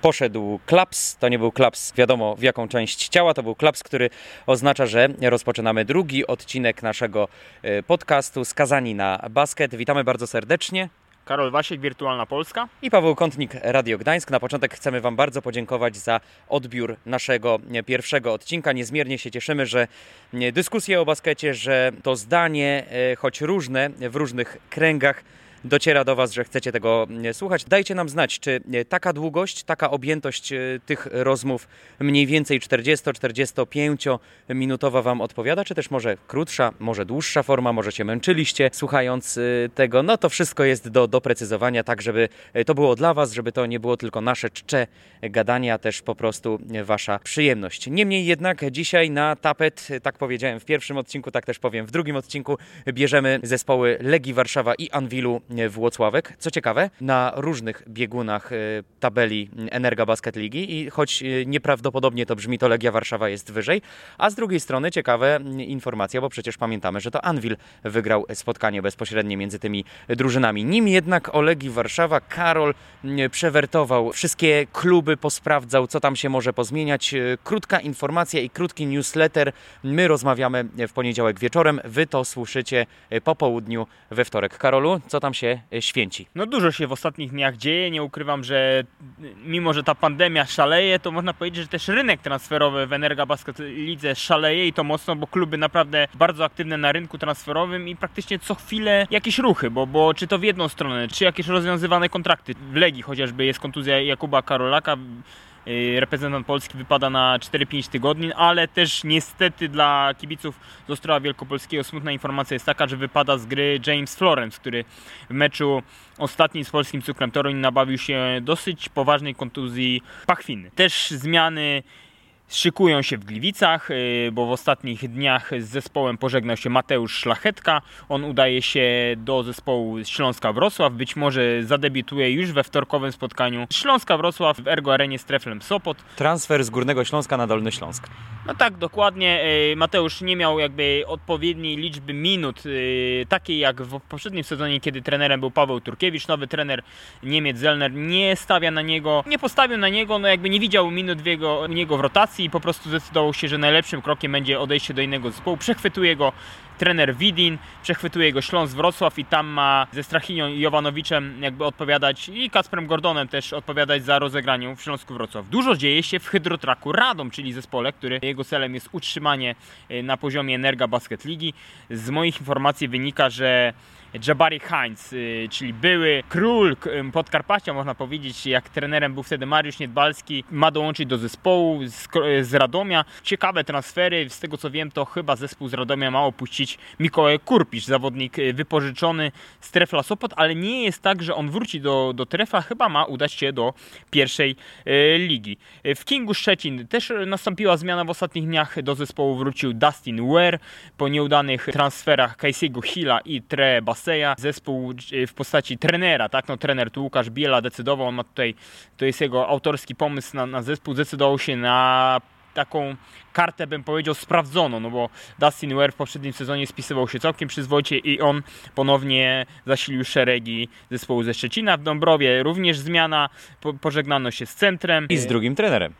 poszedł klaps. To nie był klaps, wiadomo w jaką część ciała, to był klaps, który oznacza, że rozpoczynamy drugi odcinek naszego e, podcastu Skazani na basket. Witamy bardzo serdecznie. Karol Wasiek, Wirtualna Polska. I Paweł Kątnik, Radio Gdańsk. Na początek chcemy Wam bardzo podziękować za odbiór naszego e, pierwszego odcinka. Niezmiernie się cieszymy, że e, dyskusje o baskecie, że to zdanie, choć różne w różnych kręgach, dociera do Was, że chcecie tego mm, słuchać. Dajcie nam znać, czy e, taka długość, taka objętość e, tych rozmów mniej więcej 40-45 minutowa Wam odpowiada, czy też może krótsza, może dłuższa forma, może się męczyliście słuchając e, tego. No to wszystko jest do doprecyzowania, tak żeby to było dla Was, żeby to nie było tylko nasze czcze gadania, też po prostu Wasza przyjemność. Niemniej jednak dzisiaj na tapet, tak powiedziałem w pierwszym odcinku, tak też powiem w drugim odcinku, bierzemy zespoły Legii Warszawa i Anwilu Włocławek. Co ciekawe, na różnych biegunach e, tabeli Energa Basket Ligi i choć e, nieprawdopodobnie to brzmi, to Legia Warszawa jest wyżej, a z drugiej strony ciekawe informacja, bo przecież pamiętamy, że to Anwil wygrał spotkanie bezpośrednie między tymi drużynami. Nim jednak o Legii Warszawa Karol przewertował wszystkie kluby, posprawdzał, co tam się może pozmieniać. E, krótka informacja i krótki newsletter. My rozmawiamy w poniedziałek wieczorem, wy to słyszycie po południu we wtorek. Karolu, co tam się się e, święci. No dużo się w ostatnich dniach dzieje. Nie ukrywam, że mimo, że ta pandemia szaleje, to można powiedzieć, że też rynek transferowy w Energa Basket Lidze szaleje i to mocno, bo kluby naprawdę bardzo aktywne na rynku transferowym i praktycznie co chwilę jakieś ruchy, bo, bo czy to w jedną stronę, czy jakieś rozwiązywane kontrakty. W Legii chociażby jest kontuzja Jakuba Karolaka, reprezentant Polski wypada na 4-5 tygodni, ale też niestety dla kibiców z Ostrowa Wielkopolskiego smutna informacja jest taka, że wypada z gry James Florence, który w meczu ostatnim z polskim cukrem Toruń nabawił się dosyć poważnej kontuzji pachwiny. Też zmiany szykują się w Gliwicach, y, bo w ostatnich dniach z zespołem pożegnał się Mateusz Szlachetka. On udaje się do zespołu Śląska Wrocław. Być może zadebiutuje już we wtorkowym spotkaniu Śląska Wrocław w Ergo Arenie z Treflem Sopot. Transfer z Górnego Śląska na Dolny Śląsk. No tak, dokładnie. Y, Mateusz nie miał jakby odpowiedniej liczby minut, y, takiej jak w poprzednim sezonie, kiedy trenerem był Paweł Turkiewicz. Nowy trener Niemiec Zelner nie stawia na niego, nie postawił na niego, no jakby nie widział minut w jego, w jego w rotacji i po prostu zdecydował się, że najlepszym krokiem będzie odejście do innego zespołu. Przechwytuje go trener Widin, przechwytuje go Śląsk Wrocław i tam ma ze Strachinią i Jowanowiczem jakby odpowiadać i Kacprem Gordonem też odpowiadać za rozegranie w Śląsku Wrocław. Dużo dzieje się w Hydrotraku Radom, czyli zespole, który jego celem jest utrzymanie y, na poziomie Energa Basket Ligi. Z moich informacji wynika, że Jabari Heinz, y, czyli były król Podkarpacia, można powiedzieć, jak trenerem był wtedy Mariusz Niedbalski, ma dołączyć do zespołu z, z Radomia. Ciekawe transfery, z tego co wiem, to chyba zespół z Radomia ma opuścić Mikołaj Kurpisz, zawodnik y, wypożyczony z Trefla Sopot, ale nie jest tak, że on wróci do, do Trefla, chyba ma udać się do pierwszej y, ligi. W Kingu Szczecin też nastąpiła zmiana w ostatnich dniach, do zespołu wrócił Dustin Ware po nieudanych transferach Casey'ego Hilla i Tre Bas Marseja, zespół e, w postaci trenera, tak, no trener tu Łukasz Biela decydował, on ma tutaj, to jest jego autorski pomysł na, na zespół, zdecydował się na taką kartę, bym powiedział, sprawdzoną, no bo Dustin Ware w poprzednim sezonie spisywał się całkiem przyzwoicie i on ponownie zasilił szeregi zespołu ze Szczecina w Dąbrowie. Również zmiana, pożegnano się z centrem. I z drugim trenerem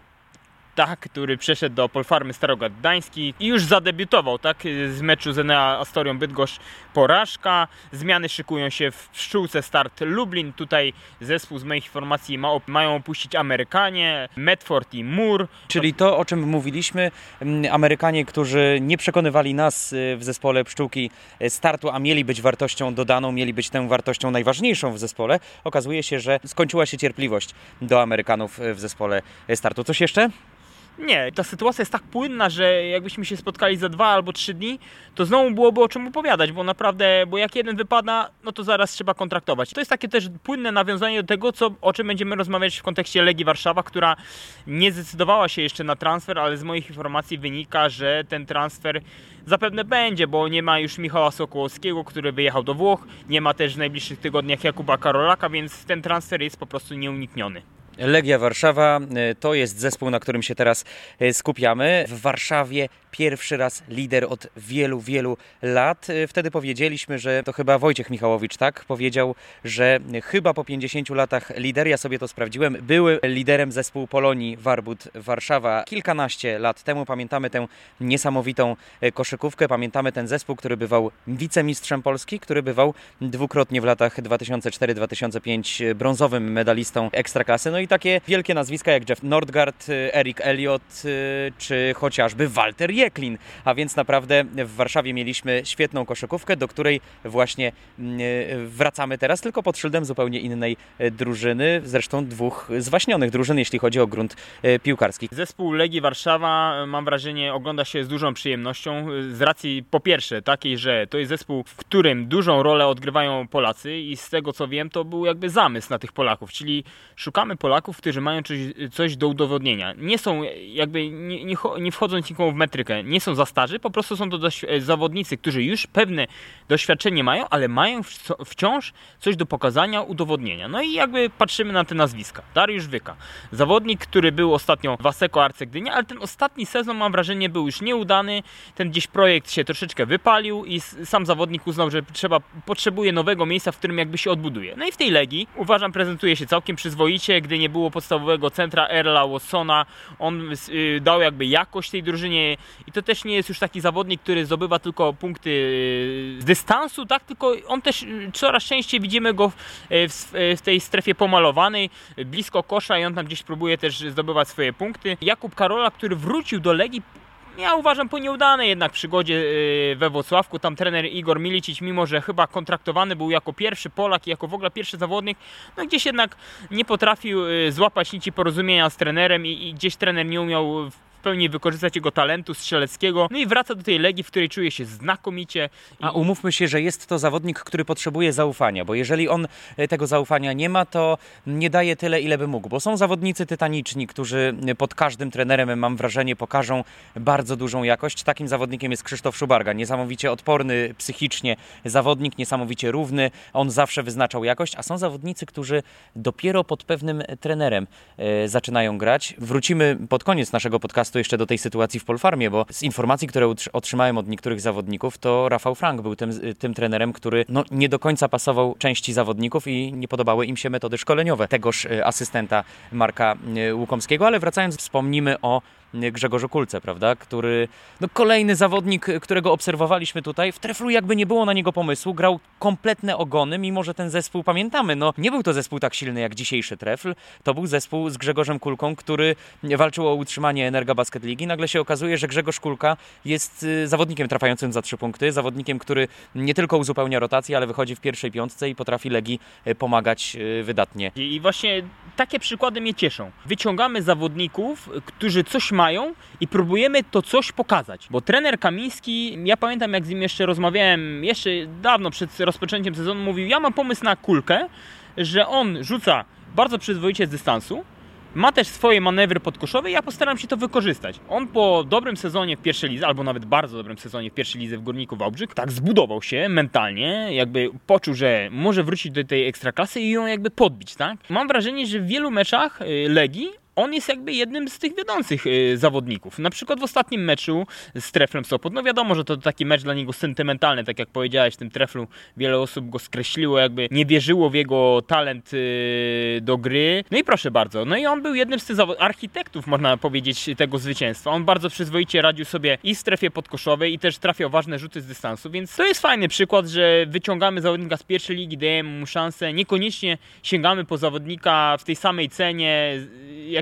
tak, który przeszedł do Polfarmy Starogard Gdański i już zadebiutował, tak, z meczu z Enea Astorią Bydgoszcz porażka. Zmiany szykują się w pszczółce Start Lublin. Tutaj zespół z moich informacji ma, mają opuścić Amerykanie, Medford i Moore. Czyli to, o czym mówiliśmy, mm, Amerykanie, którzy nie przekonywali nas y, w zespole pszczółki y, startu, a mieli być wartością dodaną, mieli być tą wartością najważniejszą w zespole, okazuje się, że skończyła się cierpliwość do Amerykanów y, w zespole startu. Coś jeszcze? Nie, ta sytuacja jest tak płynna, że jakbyśmy się spotkali za dwa albo trzy dni, to znowu byłoby o czym opowiadać, bo naprawdę, bo jak jeden wypada, no to zaraz trzeba kontraktować. To jest takie też płynne nawiązanie do tego, co, o czym będziemy rozmawiać w kontekście Legii Warszawa, która nie zdecydowała się jeszcze na transfer, ale z moich informacji wynika, że ten transfer zapewne będzie, bo nie ma już Michała Sokołowskiego, który wyjechał do Włoch, nie ma też w najbliższych tygodniach Jakuba Karolaka, więc ten transfer jest po prostu nieunikniony. Legia Warszawa to jest zespół, na którym się teraz skupiamy. W Warszawie pierwszy raz lider od wielu, wielu lat. Wtedy powiedzieliśmy, że to chyba Wojciech Michałowicz, tak? Powiedział, że chyba po 50 latach lider, ja sobie to sprawdziłem, były liderem zespół Polonii Warbut Warszawa kilkanaście lat temu. Pamiętamy tę niesamowitą koszykówkę, pamiętamy ten zespół, który bywał wicemistrzem Polski, który bywał dwukrotnie w latach 2004-2005 brązowym medalistą Ekstraklasy. No i takie wielkie nazwiska jak Jeff Nordgard, Eric Elliott czy chociażby Walter Jeklin. A więc naprawdę w Warszawie mieliśmy świetną koszykówkę, do której właśnie wracamy teraz, tylko pod szyldem zupełnie innej drużyny, zresztą dwóch zwaśnionych drużyn, jeśli chodzi o grunt piłkarski. Zespół Legii Warszawa, mam wrażenie, ogląda się z dużą przyjemnością z racji po pierwsze takiej, że to jest zespół, w którym dużą rolę odgrywają Polacy i z tego co wiem, to był jakby zamysł na tych Polaków, czyli szukamy Polaków, którzy mają coś, coś do udowodnienia. Nie są jakby, nie, nie, nie wchodząc nikomu w metrykę, nie są za starzy, po prostu są to zawodnicy, którzy już pewne doświadczenie mają, ale mają wciąż coś do pokazania, udowodnienia. No i jakby patrzymy na te nazwiska. Dariusz Wyka, zawodnik, który był ostatnio w Aseko Arce Gdynia, ale ten ostatni sezon mam wrażenie był już nieudany, ten gdzieś projekt się troszeczkę wypalił i sam zawodnik uznał, że trzeba, potrzebuje nowego miejsca, w którym jakby się odbuduje. No i w tej Legii uważam prezentuje się całkiem przyzwoicie, gdy nie było podstawowego centra Erla Watsona, on y, dał jakby jakość tej drużynie i to też nie jest już taki zawodnik, który zdobywa tylko punkty y, z dystansu, tak, tylko on też y, coraz częściej widzimy go w, tej strefie pomalowanej, blisko kosza i on tam gdzieś próbuje też zdobywać swoje punkty. Jakub Karola, który wrócił do Legii ja uważam po nieudanej jednak przygodzie y, we Włocławku. Tam trener Igor Milicic, mimo że chyba kontraktowany był jako pierwszy Polak i jako w ogóle pierwszy zawodnik, no gdzieś jednak nie potrafił y, złapać nici porozumienia z trenerem i, i gdzieś trener nie umiał pełni wykorzystać jego talentu strzeleckiego. No i wraca do tej Legii, w której czuje się znakomicie. A umówmy się, że jest to zawodnik, który potrzebuje zaufania, bo jeżeli on e, tego zaufania nie ma, to nie daje tyle, ile by mógł. Bo są zawodnicy tytaniczni, którzy pod każdym trenerem, mam wrażenie, pokażą bardzo dużą jakość. Takim zawodnikiem jest Krzysztof Szubarga. Niesamowicie odporny psychicznie zawodnik, niesamowicie równy. On zawsze wyznaczał jakość, a są zawodnicy, którzy dopiero pod pewnym trenerem e, zaczynają grać. Wrócimy pod koniec naszego podcastu podcastu jeszcze do tej sytuacji w Polfarmie, bo z informacji, które otrzymałem od niektórych zawodników, to Rafał Frank był tym, tym trenerem, który no, nie do końca pasował części zawodników i nie podobały im się metody szkoleniowe tegoż e, asystenta Marka e, Łukomskiego, ale wracając, wspomnimy o Grzegorzu Kulce, prawda? Który, no kolejny zawodnik, którego obserwowaliśmy tutaj, w treflu jakby nie było na niego pomysłu, grał kompletne ogony, mimo że ten zespół, pamiętamy, no nie był to zespół tak silny jak dzisiejszy trefl, to był zespół z Grzegorzem Kulką, który walczył o utrzymanie Energa Basket Ligi. Nagle się okazuje, że Grzegorz Kulka jest y, zawodnikiem trafiającym za trzy punkty, zawodnikiem, który nie tylko uzupełnia rotację, ale wychodzi w pierwszej piątce i potrafi Legii y, pomagać y, wydatnie. I właśnie takie przykłady mnie cieszą. Wyciągamy zawodników, którzy coś mają i próbujemy to coś pokazać. Bo trener Kamiński, ja pamiętam jak z nim jeszcze rozmawiałem, jeszcze dawno przed rozpoczęciem sezonu, mówił, ja mam pomysł na kulkę, że on rzuca bardzo przyzwoicie z dystansu, ma też swoje manewry podkoszowe i ja postaram się to wykorzystać. On po dobrym sezonie w pierwszej lidze, albo nawet bardzo dobrym sezonie w pierwszej lidze w Górniku Wałbrzyk, tak zbudował się mentalnie, jakby poczuł, że może wrócić do tej ekstraklasy i ją jakby podbić, tak? Mam wrażenie, że w wielu meczach y, Legii on jest jakby jednym z tych wiodących y, zawodników. Na przykład w ostatnim meczu z Treflem Sopot, no wiadomo, że to taki mecz dla niego sentymentalny, tak jak powiedziałeś, w tym Treflu wiele osób go skreśliło, jakby nie wierzyło w jego talent y, do gry. No i proszę bardzo, no i on był jednym z tych architektów, można powiedzieć, tego zwycięstwa. On bardzo przyzwoicie radził sobie i w strefie podkoszowej i też trafiał ważne rzuty z dystansu, więc to jest fajny przykład, że wyciągamy zawodnika z pierwszej ligi, dajemy mu szansę, niekoniecznie sięgamy po zawodnika w tej samej cenie,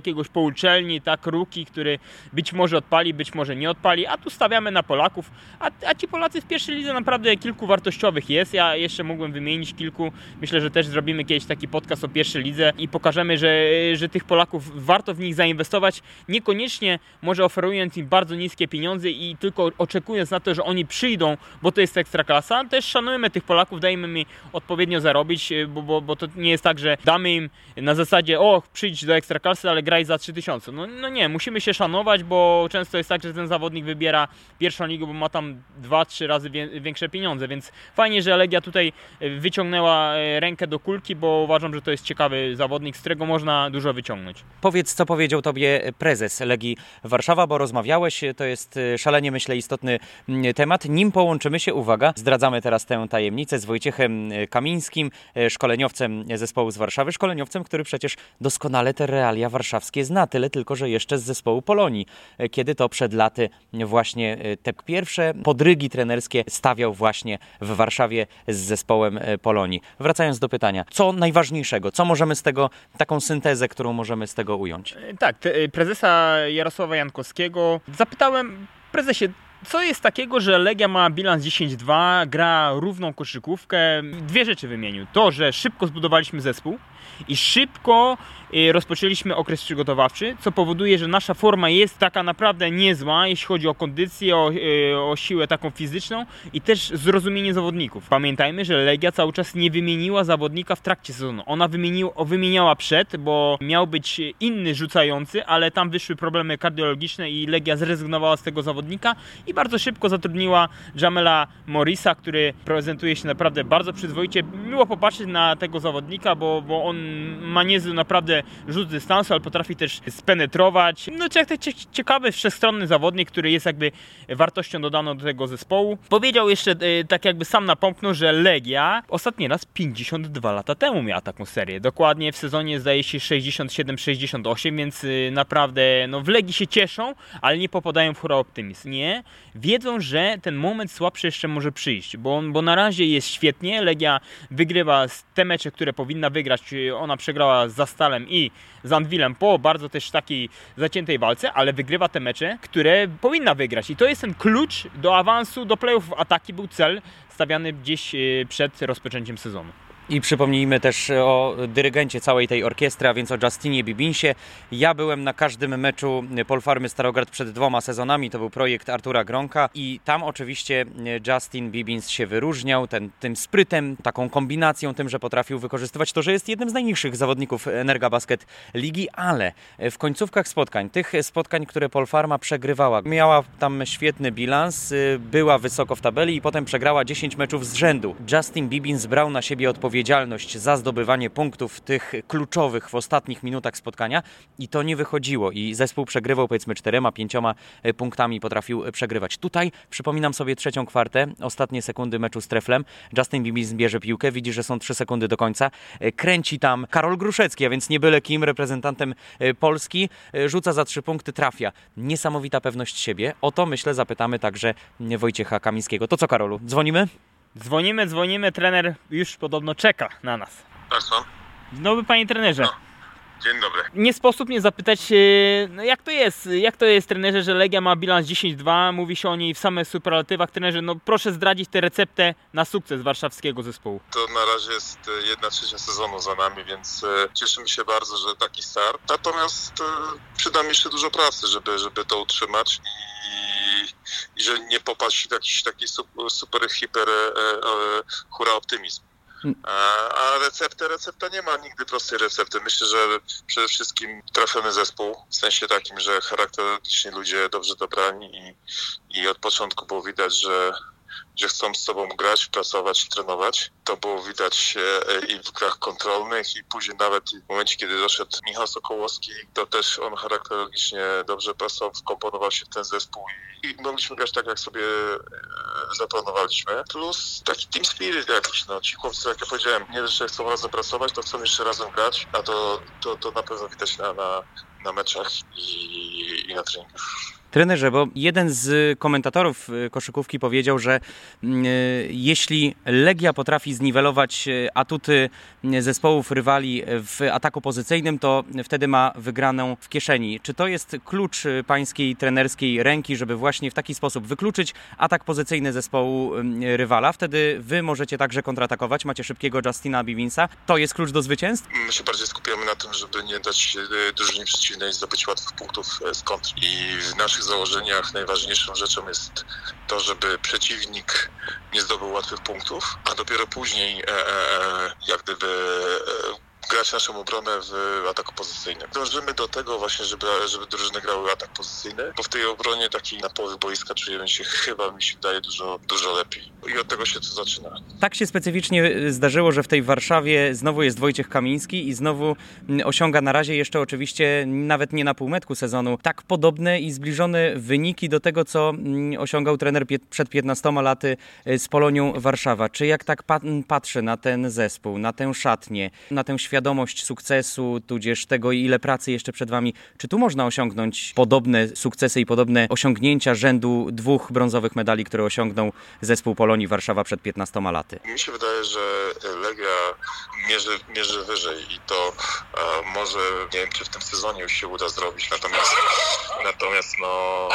jakiegoś po uczelni, tak, ruki, który być może odpali, być może nie odpali, a tu stawiamy na Polaków, a, a ci Polacy w pierwszej lidze naprawdę kilku wartościowych jest, ja jeszcze mógłbym wymienić kilku, myślę, że też zrobimy kiedyś taki podcast o pierwszej lidze i pokażemy, że, że tych Polaków warto w nich zainwestować, niekoniecznie może oferując im bardzo niskie pieniądze i tylko oczekując na to, że oni przyjdą, bo to jest ekstraklasa, też szanujemy tych Polaków, dajmy im odpowiednio zarobić, bo, bo, bo to nie jest tak, że damy im na zasadzie, o przyjdź do ekstraklasy, ale graj za 3000. No, no nie, musimy się szanować, bo często jest tak, że ten zawodnik wybiera pierwszą ligę, bo ma tam 2-3 razy większe pieniądze, więc fajnie, że Legia tutaj e, wyciągnęła e, rękę do kulki, bo uważam, że to jest ciekawy zawodnik, z którego można dużo wyciągnąć. Powiedz, co powiedział tobie prezes Legii Warszawa, bo rozmawiałeś, to jest e, szalenie, myślę, istotny temat. Nim połączymy się, uwaga, zdradzamy teraz tę tajemnicę z Wojciechem Kamińskim, szkoleniowcem zespołu z Warszawy, szkoleniowcem, który przecież doskonale te realia warszawskie zna, tyle tylko, że jeszcze z zespołu Polonii, kiedy to przed laty właśnie te pierwsze podrygi trenerskie stawiał właśnie w Warszawie z zespołem Polonii. Wracając do pytania, co najważniejszego, co możemy z tego, taką syntezę, którą możemy z tego ująć? Tak, prezesa Jarosława Jankowskiego zapytałem, prezesie, co jest takiego, że Legia ma bilans 10-2, gra równą koszykówkę? Dwie rzeczy wymienił. To, że szybko zbudowaliśmy zespół i szybko y, rozpoczęliśmy okres przygotowawczy, co powoduje, że nasza forma jest taka naprawdę niezła, jeśli chodzi o kondycję, o, y, o siłę taką fizyczną i też zrozumienie zawodników. Pamiętajmy, że Legia cały czas nie wymieniła zawodnika w trakcie sezonu. Ona wymieniła, wymieniała przed, bo miał być inny rzucający, ale tam wyszły problemy kardiologiczne i Legia zrezygnowała z tego zawodnika i bardzo szybko zatrudniła Jamela Morisa, który prezentuje się naprawdę bardzo przyzwoicie. Miło popatrzeć na tego zawodnika, bo, bo on ma niezły naprawdę rzut dystansu, ale potrafi też spenetrować. No ciekawy, wszechstronny zawodnik, który jest jakby wartością dodaną do tego zespołu. Powiedział jeszcze, e, tak jakby sam napomknął, że Legia ostatni raz 52 lata temu miała taką serię. Dokładnie w sezonie zdaje się 67-68, więc e, naprawdę no, w Legii się cieszą, ale nie popadają w hura optymizm. Nie, wiedzą, że ten moment słabszy jeszcze może przyjść, bo, bo na razie jest świetnie, Legia wygrywa te mecze, które powinna wygrać, ona przegrała z Zastalem i z Anwilem po bardzo też takiej zaciętej walce, ale wygrywa te mecze, które powinna wygrać i to jest ten klucz do awansu, do playoff, a taki był cel stawiany gdzieś e, przed rozpoczęciem sezonu. I przypomnijmy też o dyrygencie całej tej orkiestry, a więc o Justinie Bibinsie. Ja byłem na każdym meczu Polfarmy Starograd przed dwoma sezonami. To był projekt Artura Gronka i tam oczywiście Justin Bibins się wyróżniał ten, tym sprytem, taką kombinacją, tym, że potrafił wykorzystywać to, że jest jednym z najniższych zawodników Energa Basket Ligi, ale w końcówkach spotkań, tych spotkań, które Polfarma przegrywała, miała tam świetny bilans, była wysoko w tabeli i potem przegrała 10 meczów z rzędu. Justin Bibins brał na siebie odpowiedzialność odpowiedzialność za zdobywanie punktów tych kluczowych w ostatnich minutach spotkania i to nie wychodziło i zespół przegrywał powiedzmy czterema, pięcioma e, punktami potrafił e, przegrywać. Tutaj przypominam sobie trzecią kwartę, ostatnie sekundy meczu z Treflem. Justin Bibis bierze piłkę, widzi, że są trzy sekundy do końca. E, kręci tam Karol Gruszecki, a więc nie byle kim, reprezentantem Polski. Rzuca za trzy punkty, trafia. Niesamowita pewność siebie. O to myślę zapytamy także Wojciecha Kamińskiego. To co Karolu, dzwonimy? Dzwonimy, dzwonimy, trener już podobno czeka na nas. Tak, co? Panie trenerze. No. Dzień dobry. Nie sposób nie zapytać, no jak to jest, jak to jest trenerze, że Legia ma bilans 10-2, mówi się o niej w samych superlatywach. Trenerze, no proszę zdradzić tę receptę na sukces warszawskiego zespołu. To na razie jest e, jedna trzecia sezonu za nami, więc e, cieszymy się bardzo, że taki start. Natomiast e, przyda mi jeszcze dużo pracy, żeby, żeby to utrzymać i, i że nie popaść w jakiś taki super, super hiper hura optymizm. A receptę, recepta nie ma nigdy prostej recepty. Myślę, że przede wszystkim trafiony zespół, w sensie takim, że charakterystycznie ludzie dobrze dobrani i, i od początku było widać, że że chcą z sobą grać, pracować, trenować. To było widać e, i w grach kontrolnych i później nawet w momencie, kiedy doszedł Michał Sokołowski, to też on charakterologicznie dobrze pasował, wkomponował się w ten zespół i, mogliśmy grać tak, jak sobie e, zaplanowaliśmy. Plus taki team spirit jakiś, no ci chłopcy, jak ja powiedziałem, nie że chcą razem pracować, to chcą jeszcze razem grać, a to, to, to na pewno widać na, na, na meczach i, i na treningu. Trenerze, bo jeden z komentatorów y, koszykówki powiedział, że mm, y, jeśli Legia potrafi zniwelować y, atuty zespołów rywali w ataku pozycyjnym, to wtedy ma wygraną w kieszeni. Czy to jest klucz pańskiej trenerskiej ręki, żeby właśnie w taki sposób wykluczyć atak pozycyjny zespołu rywala? Wtedy wy możecie także kontratakować, macie szybkiego Justina Bivinsa. To jest klucz do zwycięstw? My się bardziej skupiamy na tym, żeby nie dać drużynie przeciwnej zdobyć łatwych punktów z kontr. I w naszych założeniach najważniejszą rzeczą jest to, żeby przeciwnik nie zdobył łatwych punktów, a dopiero później e, e, e jak gdyby e, grać naszą obronę w ataku pozycyjnym. Dążymy do tego właśnie, żeby, żeby drużyny grały atak pozycyjny, bo w tej obronie takiej na połowie boiska czujemy się chyba, mi się wydaje, dużo, dużo lepiej. I od tego się to zaczyna. Tak się specyficznie zdarzyło, że w tej Warszawie znowu jest Wojciech Kamiński i znowu osiąga na razie jeszcze oczywiście nawet nie na półmetku sezonu tak podobne i zbliżone wyniki do tego, co osiągał trener przed 15 laty z Polonią Warszawa. Czy jak tak patrzę na ten zespół, na tę szatnię, na tę świadomość sukcesu, tudzież tego, ile pracy jeszcze przed Wami, czy tu można osiągnąć podobne sukcesy i podobne osiągnięcia rzędu dwóch brązowych medali, które osiągnął zespół Polonii Warszawa przed 15 laty? Mi się wydaje, że Legia mierzy, mierzy wyżej i to e, może, nie wiem, czy w tym sezonie już się uda zrobić, natomiast, natomiast no,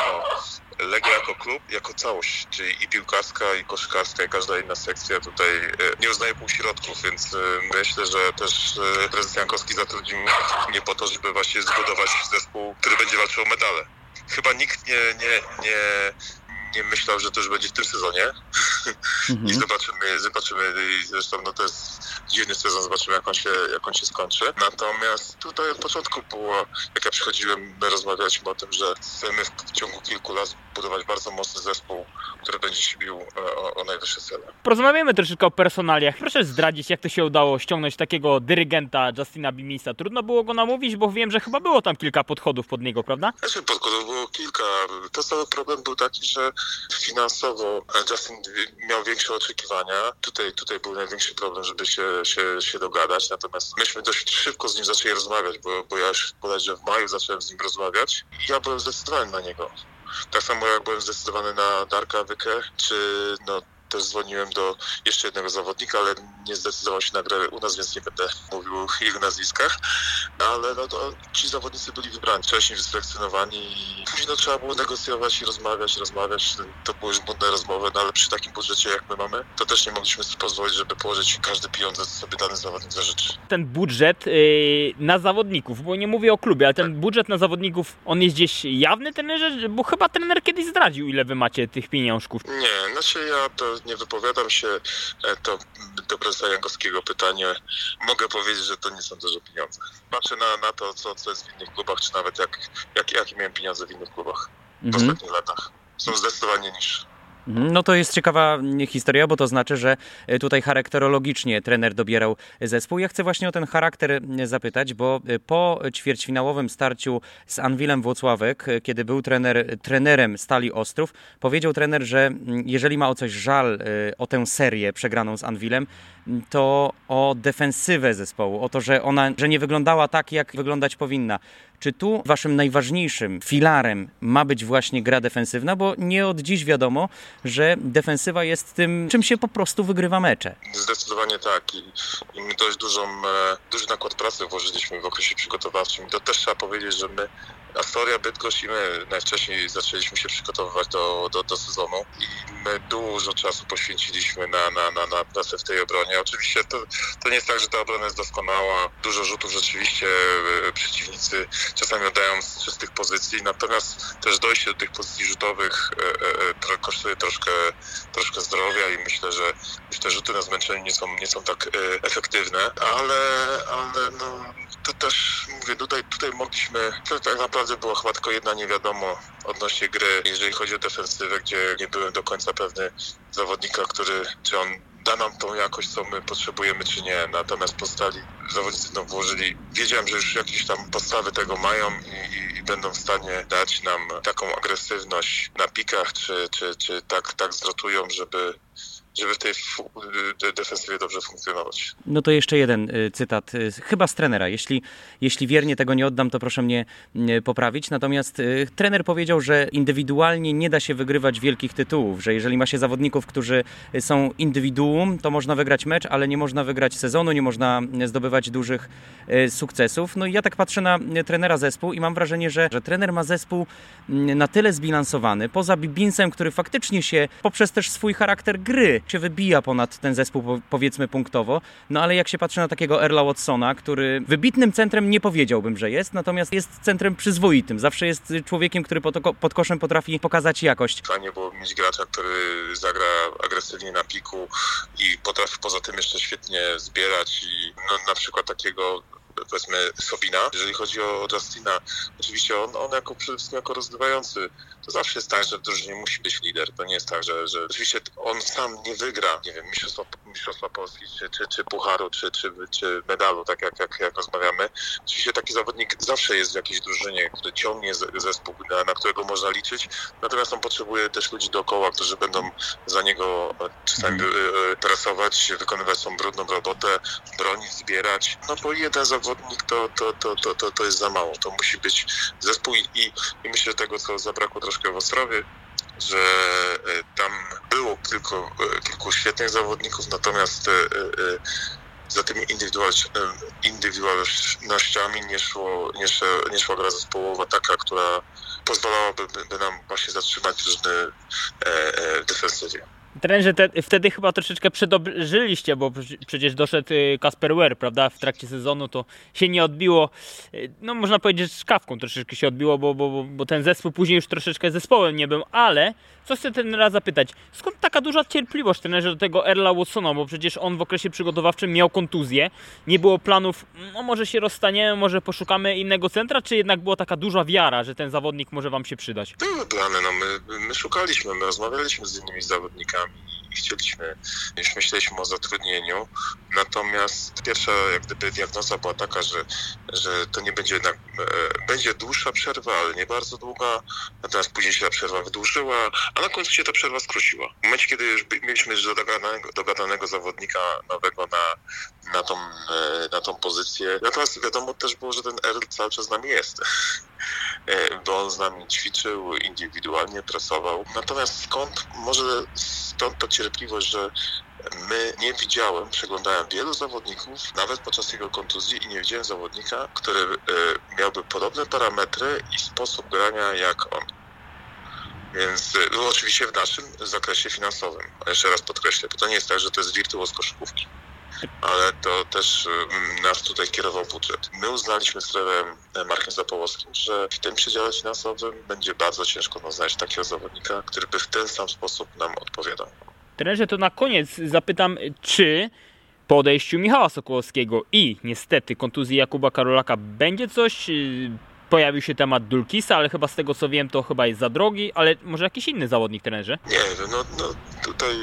Legia jako klub, jako całość, czyli i piłkarska, i koszykarska, i każda inna sekcja tutaj e, nie uznaje półśrodków, więc e, myślę, że też e, prezes Jankowski zatrudnił mnie po to, żeby właśnie zbudować zespół, który będzie walczył o medale. Chyba nikt nie, nie, nie, nie myślał, że to już będzie w tym sezonie. Mhm. I zobaczymy, zobaczymy. I zresztą no to jest dziwny sezon, zobaczymy jak on, się, jak on się skończy. Natomiast tutaj od początku było, jak ja przychodziłem, my rozmawialiśmy o tym, że chcemy w ciągu kilku lat budować bardzo mocny zespół, który będzie się bił e, o, o najwyższe cele. Porozmawiamy troszeczkę o personaliach. Proszę zdradzić, jak to się udało ściągnąć takiego dyrygenta Justina Bimisa. Trudno było go namówić, bo wiem, że chyba było tam kilka podchodów pod niego, prawda? Znaczy podchodów było kilka. Podstawowy problem był taki, że finansowo Justin miał większe oczekiwania. Tutaj, tutaj był największy problem, żeby się, się, się dogadać. Natomiast myśmy dość szybko z nim zaczęli rozmawiać, bo, bo ja już bodajże w maju zacząłem z nim rozmawiać ja byłem zdecydowany na niego. Tak samo jak byłem zdecydowany na Darka Wykę, czy no, też dzwoniłem do jeszcze jednego zawodnika, ale nie zdecydował się na grę u nas, więc nie będę mówił o jego nazwiskach. Ale no to ci zawodnicy byli wybrani, wcześniej wyselekcjonowani i później no, trzeba było negocjować i rozmawiać, rozmawiać. To były już błędne rozmowy, no ale przy takim budżecie jak my mamy, to też nie mogliśmy sobie pozwolić, żeby położyć każdy pieniądze, co sobie dany zawodnik zażyczy. Ten budżet yy, na zawodników, bo nie mówię o klubie, ale ten tak. budżet na zawodników, on jest gdzieś jawny trenerze? Bo chyba trener kiedyś zdradził, ile wy macie tych pieniążków. Nie, znaczy ja to nie wypowiadam się, e, to do prezesa Jankowskiego pytanie. Mogę powiedzieć, że to nie są duże pieniądze. Patrzę na, na to, co, co jest w innych klubach, czy nawet jak, jak, jakie miałem pieniądze w innych klubach w mhm. ostatnich latach. Są zdecydowanie niższe. No to jest ciekawa historia, bo to znaczy, że e, tutaj charakterologicznie trener dobierał zespół. Ja chcę właśnie o ten charakter e, zapytać, bo e, po ćwierćfinałowym starciu z Anwilem Włocławek, kiedy był trener, trenerem Stali Ostrów, powiedział trener, że jeżeli ma o coś żal o tę serię przegraną z Anwilem, to o defensywę zespołu, o to, że ona że nie wyglądała tak, jak wyglądać powinna. Czy tu waszym najważniejszym filarem ma być właśnie gra defensywna? Bo nie od dziś wiadomo, że defensywa jest tym, czym się po prostu wygrywa mecze. Zdecydowanie tak. I, i my dość dużą, e, duży nakład pracy włożyliśmy w okresie przygotowawczym. To też trzeba powiedzieć, że my Astoria, Bydgoszcz i my najwcześniej zaczęliśmy się przygotowywać do, do, do sezonu i my dużo czasu poświęciliśmy na, na, na, na pracę w tej obronie. Oczywiście to, to nie jest tak, że ta obrona jest doskonała. Dużo rzutów rzeczywiście e, przeciwnicy czasami oddają z czystych pozycji, natomiast też dojście do tych pozycji rzutowych e, e, kosztuje troszkę, troszkę zdrowia i myślę, że już te rzuty na zmęczenie nie są, nie są tak efektywne, ale, ale no, to też mówię, tutaj, tutaj mogliśmy, to tak naprawdę była chyba tylko jedna niewiadomo odnośnie gry, jeżeli chodzi o defensywę, gdzie nie byłem do końca pewny zawodnika, który, czy on da nam tą jakość, co my potrzebujemy, czy nie. Natomiast postali zawodnicy no, włożyli, wiedziałem, że już jakieś tam podstawy tego mają i, i, i, będą w stanie dać nam taką agresywność na pikach, czy, czy, czy tak, tak zrotują, żeby żeby w tej defensywie dobrze funkcjonować. No to jeszcze jeden y, cytat, y, chyba z trenera. Jeśli, jeśli wiernie tego nie oddam, to proszę mnie poprawić. Natomiast y, trener powiedział, że indywidualnie nie da się wygrywać wielkich tytułów, że jeżeli ma się zawodników, którzy są indywiduum, to można wygrać mecz, ale nie można wygrać sezonu, nie można zdobywać dużych sukcesów. No i ja tak patrzę na trenera zespół i mam wrażenie, że, że trener ma zespół na tyle zbilansowany, poza Bibinsem, który faktycznie się poprzez też swój charakter gry się wybija ponad ten zespół, powiedzmy punktowo. No ale jak się patrzy na takiego Erla Watsona, który wybitnym centrem nie powiedziałbym, że jest, natomiast jest centrem przyzwoitym. Zawsze jest człowiekiem, który pod, pod koszem potrafi pokazać jakość. Fajnie było mieć gracza, który zagra agresywnie na piku i potrafi poza tym jeszcze świetnie zbierać i no, na przykład takiego powiedzmy Sobina. Jeżeli chodzi o Justina, oczywiście on, on jako przede wszystkim jako rozgrywający, to zawsze jest tak, że w drużynie musi być lider. To nie jest tak, że, że oczywiście on sam nie wygra, nie wiem, Mistrzostwa, Mistrzostwa Polski, czy, czy, czy Pucharu, czy, czy, czy medalu, tak jak, jak, jak rozmawiamy. Oczywiście taki zawodnik zawsze jest w jakiejś drużynie, który ciągnie zespół, na, na którego można liczyć, natomiast on potrzebuje też ludzi dookoła, którzy będą za niego czasami mm. presować, wykonywać tą brudną robotę, bronić, zbierać. No bo jeden zawodnik to, to, to, to, to, to jest za mało. To musi być zespół i, i, i myślę, że tego, co zabrakło troszkę w Ostrowie, że e, tam było kilku, e, kilku świetnych zawodników, natomiast e, za tymi indywidualnościami nie, szło, nie, szło, nie szła gra zespołowa taka, która pozwalałaby by nam właśnie zatrzymać różne w. Trenerze, te, wtedy chyba troszeczkę przedobrzyliście, bo przecież doszedł y, Kasper Wer, prawda, w trakcie sezonu to się nie odbiło, y, no można powiedzieć, że szkawką troszeczkę się odbiło, bo, bo, bo ten zespół później już troszeczkę zespołem nie był, ale co chcę ten raz zapytać, skąd taka duża cierpliwość trenerze do tego Erla Watsona, bo przecież on w okresie przygotowawczym miał kontuzję, nie było planów, no może się rozstaniemy, może poszukamy innego centra, czy jednak była taka duża wiara, że ten zawodnik może wam się przydać? Były plany, no my, my szukaliśmy, my rozmawialiśmy z innymi zawodnikami, chcieliśmy, już myśleliśmy o zatrudnieniu. Natomiast pierwsza jak gdyby diagnoza była taka, że, że to nie będzie jednak, e, będzie dłuższa przerwa, ale nie bardzo długa. Natomiast później się ta przerwa wydłużyła, a na końcu się ta przerwa skróciła. W momencie, kiedy już mieliśmy już dogadanego, dogadanego zawodnika nowego na, na, tą, e, na tą pozycję. Natomiast wiadomo też było, że ten Earl cały czas z nami jest. E, bo on z nami ćwiczył indywidualnie, pracował. Natomiast skąd, może stąd ta cierpliwość, że my nie widziałem, przeglądałem wielu zawodników, nawet podczas jego kontuzji i nie widziałem zawodnika, który e, miałby podobne parametry i sposób grania jak on. Więc no, oczywiście w naszym zakresie finansowym. Jeszcze raz podkreślę, bo to nie jest tak, że to jest wirtuoz koszykówki ale to też mm, nas tutaj kierował budżet. My uznaliśmy z trefem Markiem Zapołowskim, że w tym przedziale finansowym będzie bardzo ciężko nam znaleźć takiego zawodnika, który by w ten sam sposób nam odpowiadał. Trenerze, to na koniec zapytam, czy po odejściu Michała Sokołowskiego i niestety kontuzji Jakuba Karolaka będzie coś y, pojawił się temat Dulkisa, ale chyba z tego co wiem, to chyba jest za drogi, ale może jakiś inny zawodnik trenerze? Nie, no, no tutaj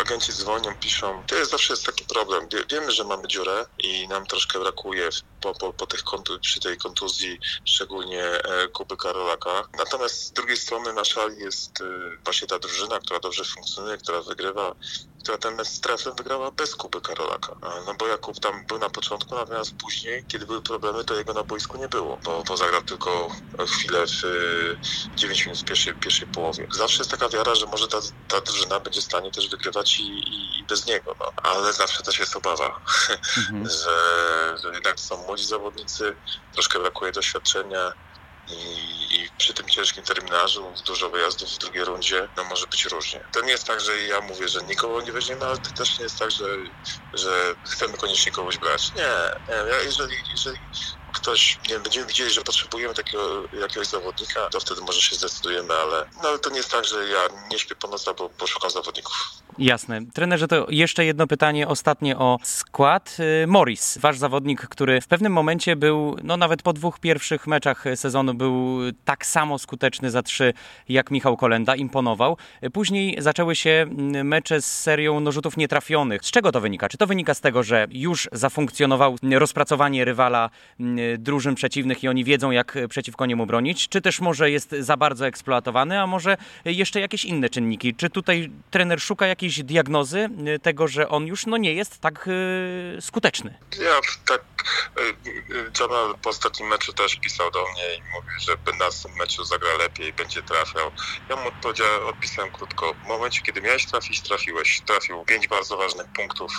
agenci dzwonią, piszą. To jest zawsze jest taki problem. Wiemy, że mamy dziurę i nam troszkę brakuje po, po, po tych kontu, przy tej kontuzji, szczególnie e, Kuby Karolaka. Natomiast z drugiej strony na szali jest e, właśnie ta drużyna, która dobrze funkcjonuje, która wygrywa, która ten mecz z trefem wygrała bez Kuby Karolaka. No bo Jakub tam był na początku, natomiast później, kiedy były problemy, to jego na boisku nie było, bo, bo zagrał tylko chwilę w 9 minut w pierwszej, pierwszej połowie. Zawsze jest taka wiara, że może ta, ta drużyna będzie w stanie też wygrywać i, i, i bez niego, no. ale zawsze też jest obawa, mhm. że, że jednak są młodzi zawodnicy, troszkę brakuje doświadczenia, i, i, przy tym ciężkim terminarzu, dużo wyjazdów w drugiej rundzie, no może być różnie. To nie jest tak, że ja mówię, że nikogo nie weźmiemy, ale to też nie jest tak, że, że chcemy koniecznie kogoś brać. Nie, nie. jeżeli, jeżeli ktoś, nie wiem, będziemy widzieli, że potrzebujemy takiego jakiegoś zawodnika, to wtedy może się zdecydujemy, ale, no, ale to nie jest tak, że ja nie śpię po nocy, bo poszukam zawodników. Jasne. Trenerze, to jeszcze jedno pytanie ostatnie o skład. Y, Morris, wasz zawodnik, który w pewnym momencie był, no nawet po dwóch pierwszych meczach sezonu był tak samo skuteczny za trzy jak Michał Kolenda, imponował. Później zaczęły się mm, mecze z serią nożutów nietrafionych. Z czego to wynika? Czy to wynika z tego, że już zafunkcjonował rozpracowanie rywala mm, drużyn przeciwnych i oni wiedzą, jak przeciwko niemu bronić? Czy też może jest za bardzo eksploatowany, a może jeszcze jakieś inne czynniki? Czy tutaj trener szuka jakiejś diagnozy tego, że on już no, nie jest tak y, skuteczny? Ja tak Jamal po ostatnim meczu też pisał do mnie i mówił, że na następnym meczu zagra lepiej, będzie trafiał. Ja mu odpisałem krótko. W momencie, kiedy miałeś trafić, trafiłeś. Trafił pięć bardzo ważnych punktów.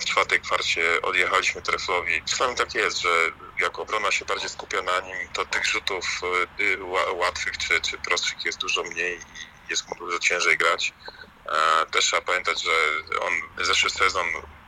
W czwartej kwarcie odjechaliśmy Treflowi. Czasami tak jest, że jak obrona się bardziej skupia na nim, to tych rzutów y, łatwych czy, czy prostszych jest dużo mniej i jest mu dużo ciężej grać. Też trzeba pamiętać, że on zeszły sezon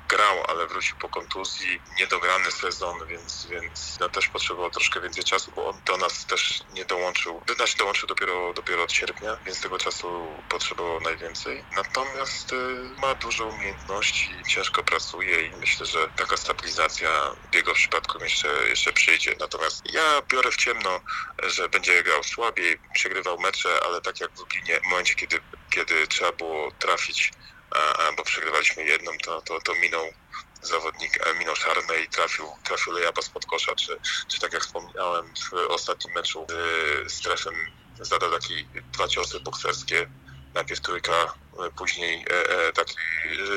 grał, ale wrócił po kontuzji, niedograny sezon, więc, więc no, też potrzebował troszkę więcej czasu, bo on do nas też nie dołączył. Do nas dołączył dopiero, dopiero od sierpnia, więc tego czasu potrzebował najwięcej. Natomiast y, ma dużo umiejętności, ciężko pracuje i myślę, że taka stabilizacja w jego przypadku jeszcze, jeszcze przyjdzie. Natomiast ja biorę w ciemno, że będzie grał słabiej, przegrywał mecze, ale tak jak w Lublinie, w momencie, kiedy, kiedy trzeba było trafić bo przegrywaliśmy jedną, to, to, to minął zawodnik, e, minął i trafił, trafił Lejaba spod kosza, czy, czy tak jak wspomniałem w ostatnim meczu z Strefem zadał takie dwa ciosy bokserskie, najpierw trójka później e, e, taki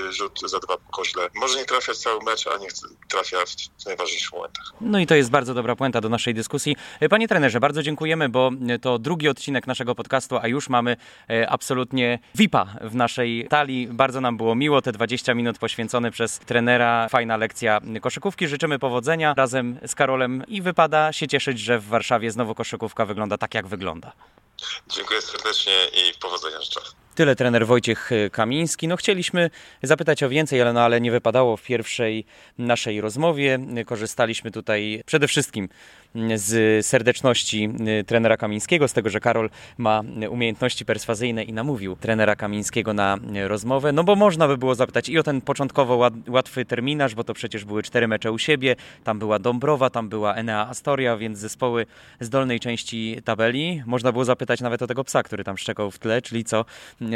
rzut za dwa koźle. Może nie trafia cały mecz, a nie trafia w najważniejszych momentach. No i to jest bardzo dobra puenta do naszej dyskusji. Panie trenerze, bardzo dziękujemy, bo to drugi odcinek naszego podcastu, a już mamy e, absolutnie VIPa w naszej talii. Bardzo nam było miło, te 20 minut poświęcone przez trenera. Fajna lekcja koszykówki. Życzymy powodzenia razem z Karolem i wypada się cieszyć, że w Warszawie znowu koszykówka wygląda tak, jak wygląda. Dziękuję serdecznie i powodzenia życzę. Tyle trener Wojciech Kamiński. No chcieliśmy zapytać o więcej, ale, no, ale nie wypadało w pierwszej naszej rozmowie. Korzystaliśmy tutaj przede wszystkim z serdeczności y, trenera Kamińskiego, z tego, że Karol ma umiejętności perswazyjne i namówił trenera Kamińskiego na rozmowę. No bo można by było zapytać i o ten początkowo łatwy terminarz, bo to przecież były cztery mecze u siebie, tam była Dąbrowa, tam była Enea Astoria, więc zespoły z dolnej części tabeli. Można było zapytać nawet o tego psa, który tam szczekał w tle, czyli co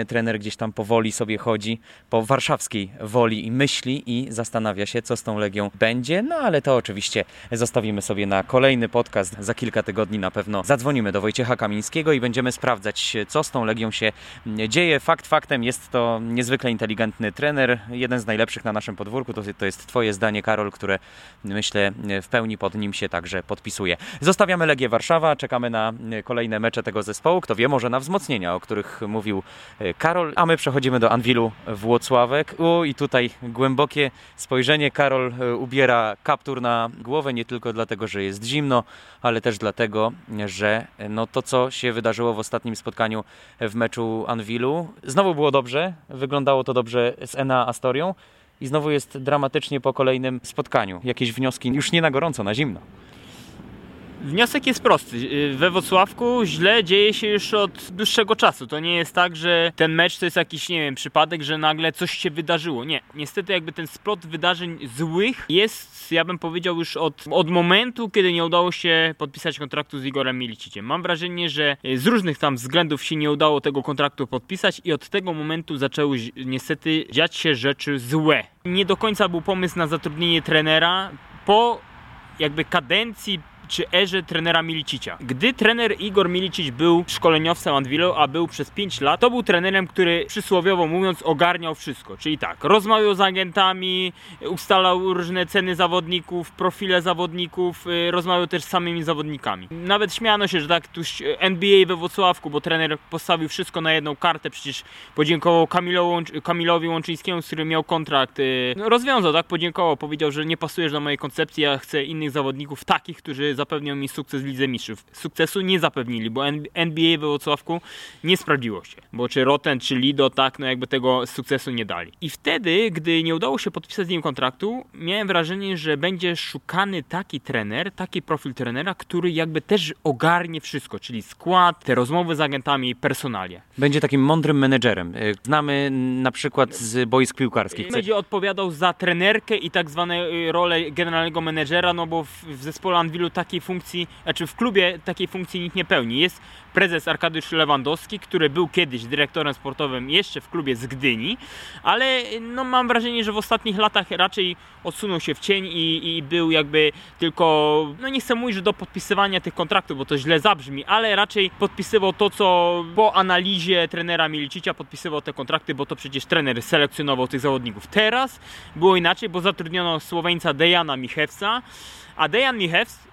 trener gdzieś tam powoli sobie chodzi po warszawskiej woli i myśli i zastanawia się, co z tą Legią będzie, no ale to oczywiście zostawimy sobie na kolejny podcast. Za kilka tygodni na pewno zadzwonimy do Wojciecha Kamińskiego i będziemy sprawdzać, co z tą Legią się dzieje. Fakt faktem jest to niezwykle inteligentny trener, jeden z najlepszych na naszym podwórku. To, to jest Twoje zdanie, Karol, które myślę w pełni pod nim się także podpisuje. Zostawiamy Legię Warszawa, czekamy na kolejne mecze tego zespołu. Kto wie, może na wzmocnienia, o których mówił Karol, a my przechodzimy do Anwilu Włocławek. U, i tutaj głębokie spojrzenie. Karol ubiera kaptur na głowę nie tylko dlatego, że jest zimno, ale też dlatego, że no to, co się wydarzyło w ostatnim spotkaniu w meczu Anwilu, znowu było dobrze, wyglądało to dobrze z Ena Astorią i znowu jest dramatycznie po kolejnym spotkaniu. Jakieś wnioski już nie na gorąco, na zimno. Wniosek jest prosty. Y, we Wrocławku źle dzieje się już od dłuższego czasu. To nie jest tak, że ten mecz to jest jakiś, nie wiem, przypadek, że nagle coś się wydarzyło. Nie. Niestety jakby ten splot wydarzeń złych jest, ja bym powiedział, już od, od momentu, kiedy nie udało się podpisać kontraktu z Igorem Miliciciem. Mam wrażenie, że z różnych tam względów się nie udało tego kontraktu podpisać i od tego momentu zaczęły niestety dziać się rzeczy złe. Nie do końca był pomysł na zatrudnienie trenera po jakby kadencji czy erze trenera Milicicia. Gdy trener Igor Milicic był szkoleniowcem Anwilu, a był przez 5 lat, to był trenerem, który przysłowiowo mówiąc ogarniał wszystko. Czyli tak, rozmawiał z agentami, ustalał różne ceny zawodników, profile zawodników, y, rozmawiał też z samymi zawodnikami. Nawet śmiano się, że tak tu NBA we Włocławku, bo trener postawił wszystko na jedną kartę, przecież podziękował Kamilowi Łączyńskiemu, z którym miał kontrakt. Y, no, rozwiązał, tak, podziękował, powiedział, że nie pasujesz do mojej koncepcji, ja chcę innych zawodników, takich, którzy zapewnią mi sukces w Lidze Mistrzów. Sukcesu nie zapewnili, bo NBA we Wrocławku nie sprawdziło się. Bo czy Roten, czy Lido, tak, no jakby tego sukcesu nie dali. I wtedy, gdy nie udało się podpisać z nim kontraktu, miałem wrażenie, że będzie szukany taki trener, taki profil trenera, który jakby też ogarnie wszystko, czyli skład, te rozmowy z agentami, personalie. Będzie takim mądrym menedżerem. Y, znamy na przykład z boisk piłkarskich. Będzie odpowiadał za trenerkę i tak zwane y, rolę generalnego menedżera, no bo w, w zespole Anwilu tak takiej funkcji, znaczy w klubie takiej funkcji nikt nie pełni. Jest prezes Arkadiusz Lewandowski, który był kiedyś dyrektorem sportowym jeszcze w klubie z Gdyni, ale no, mam wrażenie, że w ostatnich latach raczej odsunął się w cień i, i był jakby tylko, no nie chcę mówić, że do podpisywania tych kontraktów, bo to źle zabrzmi, ale raczej podpisywał to, co po analizie trenera Milicicia podpisywał te kontrakty, bo to przecież trener selekcjonował tych zawodników. Teraz było inaczej, bo zatrudniono Słoweńca Dejana Michewca, a Dejan Michews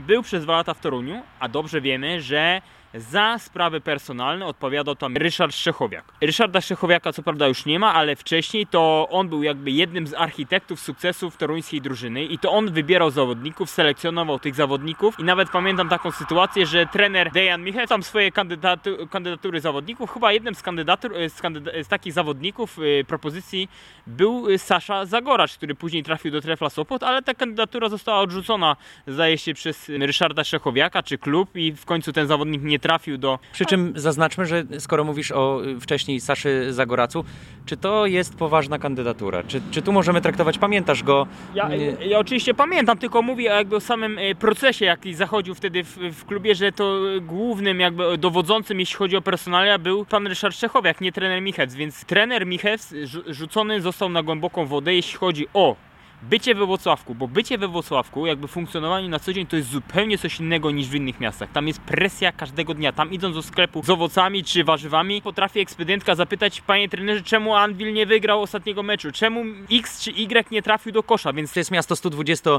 był przez dwa lata w Toruniu, a dobrze wiemy, że za sprawy personalne odpowiadał tam Ryszard Szczechowiak. Ryszarda Szczechowiaka co prawda już nie ma, ale wcześniej to on był jakby jednym z architektów sukcesów toruńskiej drużyny i to on wybierał zawodników, selekcjonował tych zawodników i nawet pamiętam taką sytuację, że trener Dejan Michał tam swoje kandydatu, kandydatury zawodników, chyba jednym z, kandydatur, z, kandyda, z takich zawodników y, propozycji był Sasza Zagoracz, który później trafił do Trefla Sopot, ale ta kandydatura została odrzucona zdaje się przez Ryszarda Szczechowiaka czy klub i w końcu ten zawodnik nie trafił do... Przy czym zaznaczmy, że skoro mówisz o y, wcześniej Saszy Zagoracu, czy to jest poważna kandydatura? Czy, czy tu możemy traktować, pamiętasz go? Ja, ja oczywiście pamiętam, tylko mówię jakby o samym y, procesie, jaki zachodził wtedy w, w klubie, że to głównym jakby dowodzącym, jeśli chodzi o personalia, był pan Ryszard Szczechowiak, nie trener Michec, więc trener Michec rzucony został na głęboką wodę, jeśli chodzi o bycie we Włocławku, bo bycie we Włocławku, jakby funkcjonowanie na co dzień to jest zupełnie coś innego niż w innych miastach. Tam jest presja każdego dnia. Tam idąc do sklepu z owocami czy warzywami, potrafi ekspedyentka zapytać, panie trenerze, czemu Anvil nie wygrał ostatniego meczu? Czemu X czy Y nie trafił do kosza? Więc to jest miasto 120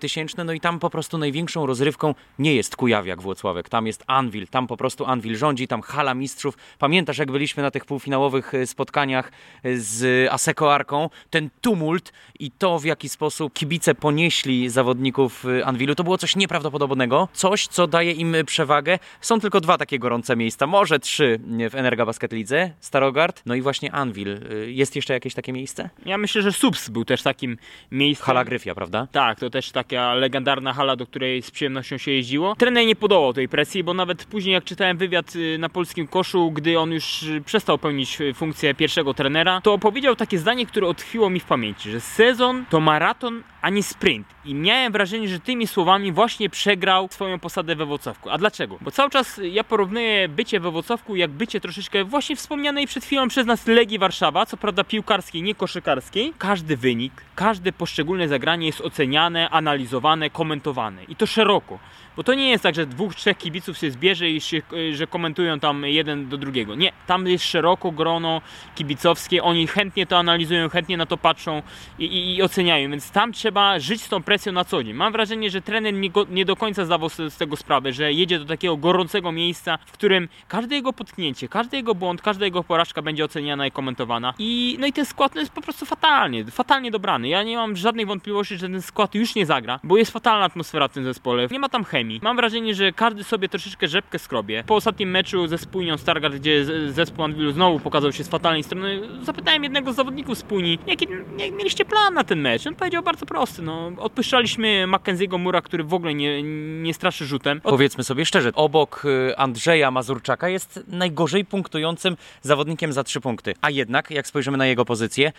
tysięczne, no i tam po prostu największą rozrywką nie jest Kujawiak Włocławek, tam jest Anvil, tam po prostu Anvil rządzi, tam hala mistrzów. Pamiętasz, jak byliśmy na tych półfinałowych e, spotkaniach e, z Aseko Arką, ten tumult i to w jaki jaki sposób kibice ponieśli zawodników y, Anwilu, to było coś nieprawdopodobnego. Coś, co daje im przewagę. Są tylko dwa takie gorące miejsca, może trzy w Energa Basket Lidze, Starogard, no i właśnie Anvil. Y, jest jeszcze jakieś takie miejsce? Ja myślę, że Subs był też takim miejscem. Hala Gryfia, prawda? Tak, to też taka legendarna hala, do której z przyjemnością się jeździło. Trener nie podołał tej presji, bo nawet później jak czytałem wywiad y, na polskim koszu, gdy on już przestał pełnić funkcję pierwszego trenera, to powiedział takie zdanie, które utkwiło mi w pamięci, że sezon to ma maraton, a nie sprint. I miałem wrażenie, że tymi słowami właśnie przegrał swoją posadę we Włocławku. A dlaczego? Bo cały czas ja porównuję bycie we Włocławku jak bycie troszeczkę właśnie wspomnianej przed chwilą przez nas Legii Warszawa, co prawda piłkarskiej, nie koszykarskiej. Każdy wynik, każde poszczególne zagranie jest oceniane, analizowane, komentowane. I to szeroko. Bo to nie jest tak, że dwóch, trzech kibiców się zbierze i się, że komentują tam jeden do drugiego. Nie, tam jest szeroko grono kibicowskie, oni chętnie to analizują, chętnie na to patrzą i, i, i oceniają, więc tam trzeba żyć z tą presją na co dzień. Mam wrażenie, że trener nie, go, nie do końca zdawał sobie z tego sprawę, że jedzie do takiego gorącego miejsca, w którym każde jego potknięcie, każdy jego błąd, każda jego porażka będzie oceniana i komentowana. I, no i ten skład no jest po prostu fatalnie, fatalnie dobrany. Ja nie mam żadnej wątpliwości, że ten skład już nie zagra, bo jest fatalna atmosfera w tym zespole. Nie ma tam chemii Mam wrażenie, że każdy sobie troszeczkę rzepkę skrobie. Po ostatnim meczu ze Spójnią Stargard, gdzie zespół Anwilu znowu pokazał się z fatalnej strony, zapytałem jednego z zawodników Spójni, jaki, jak mieliście plan na ten mecz? On powiedział bardzo prosty, no, odpuszczaliśmy Mackenzie'ego Mura, który w ogóle nie, nie straszy rzutem. Od... Powiedzmy sobie szczerze, obok y, Andrzeja Mazurczaka jest najgorzej punktującym zawodnikiem za trzy punkty. A jednak, jak spojrzymy na jego pozycję,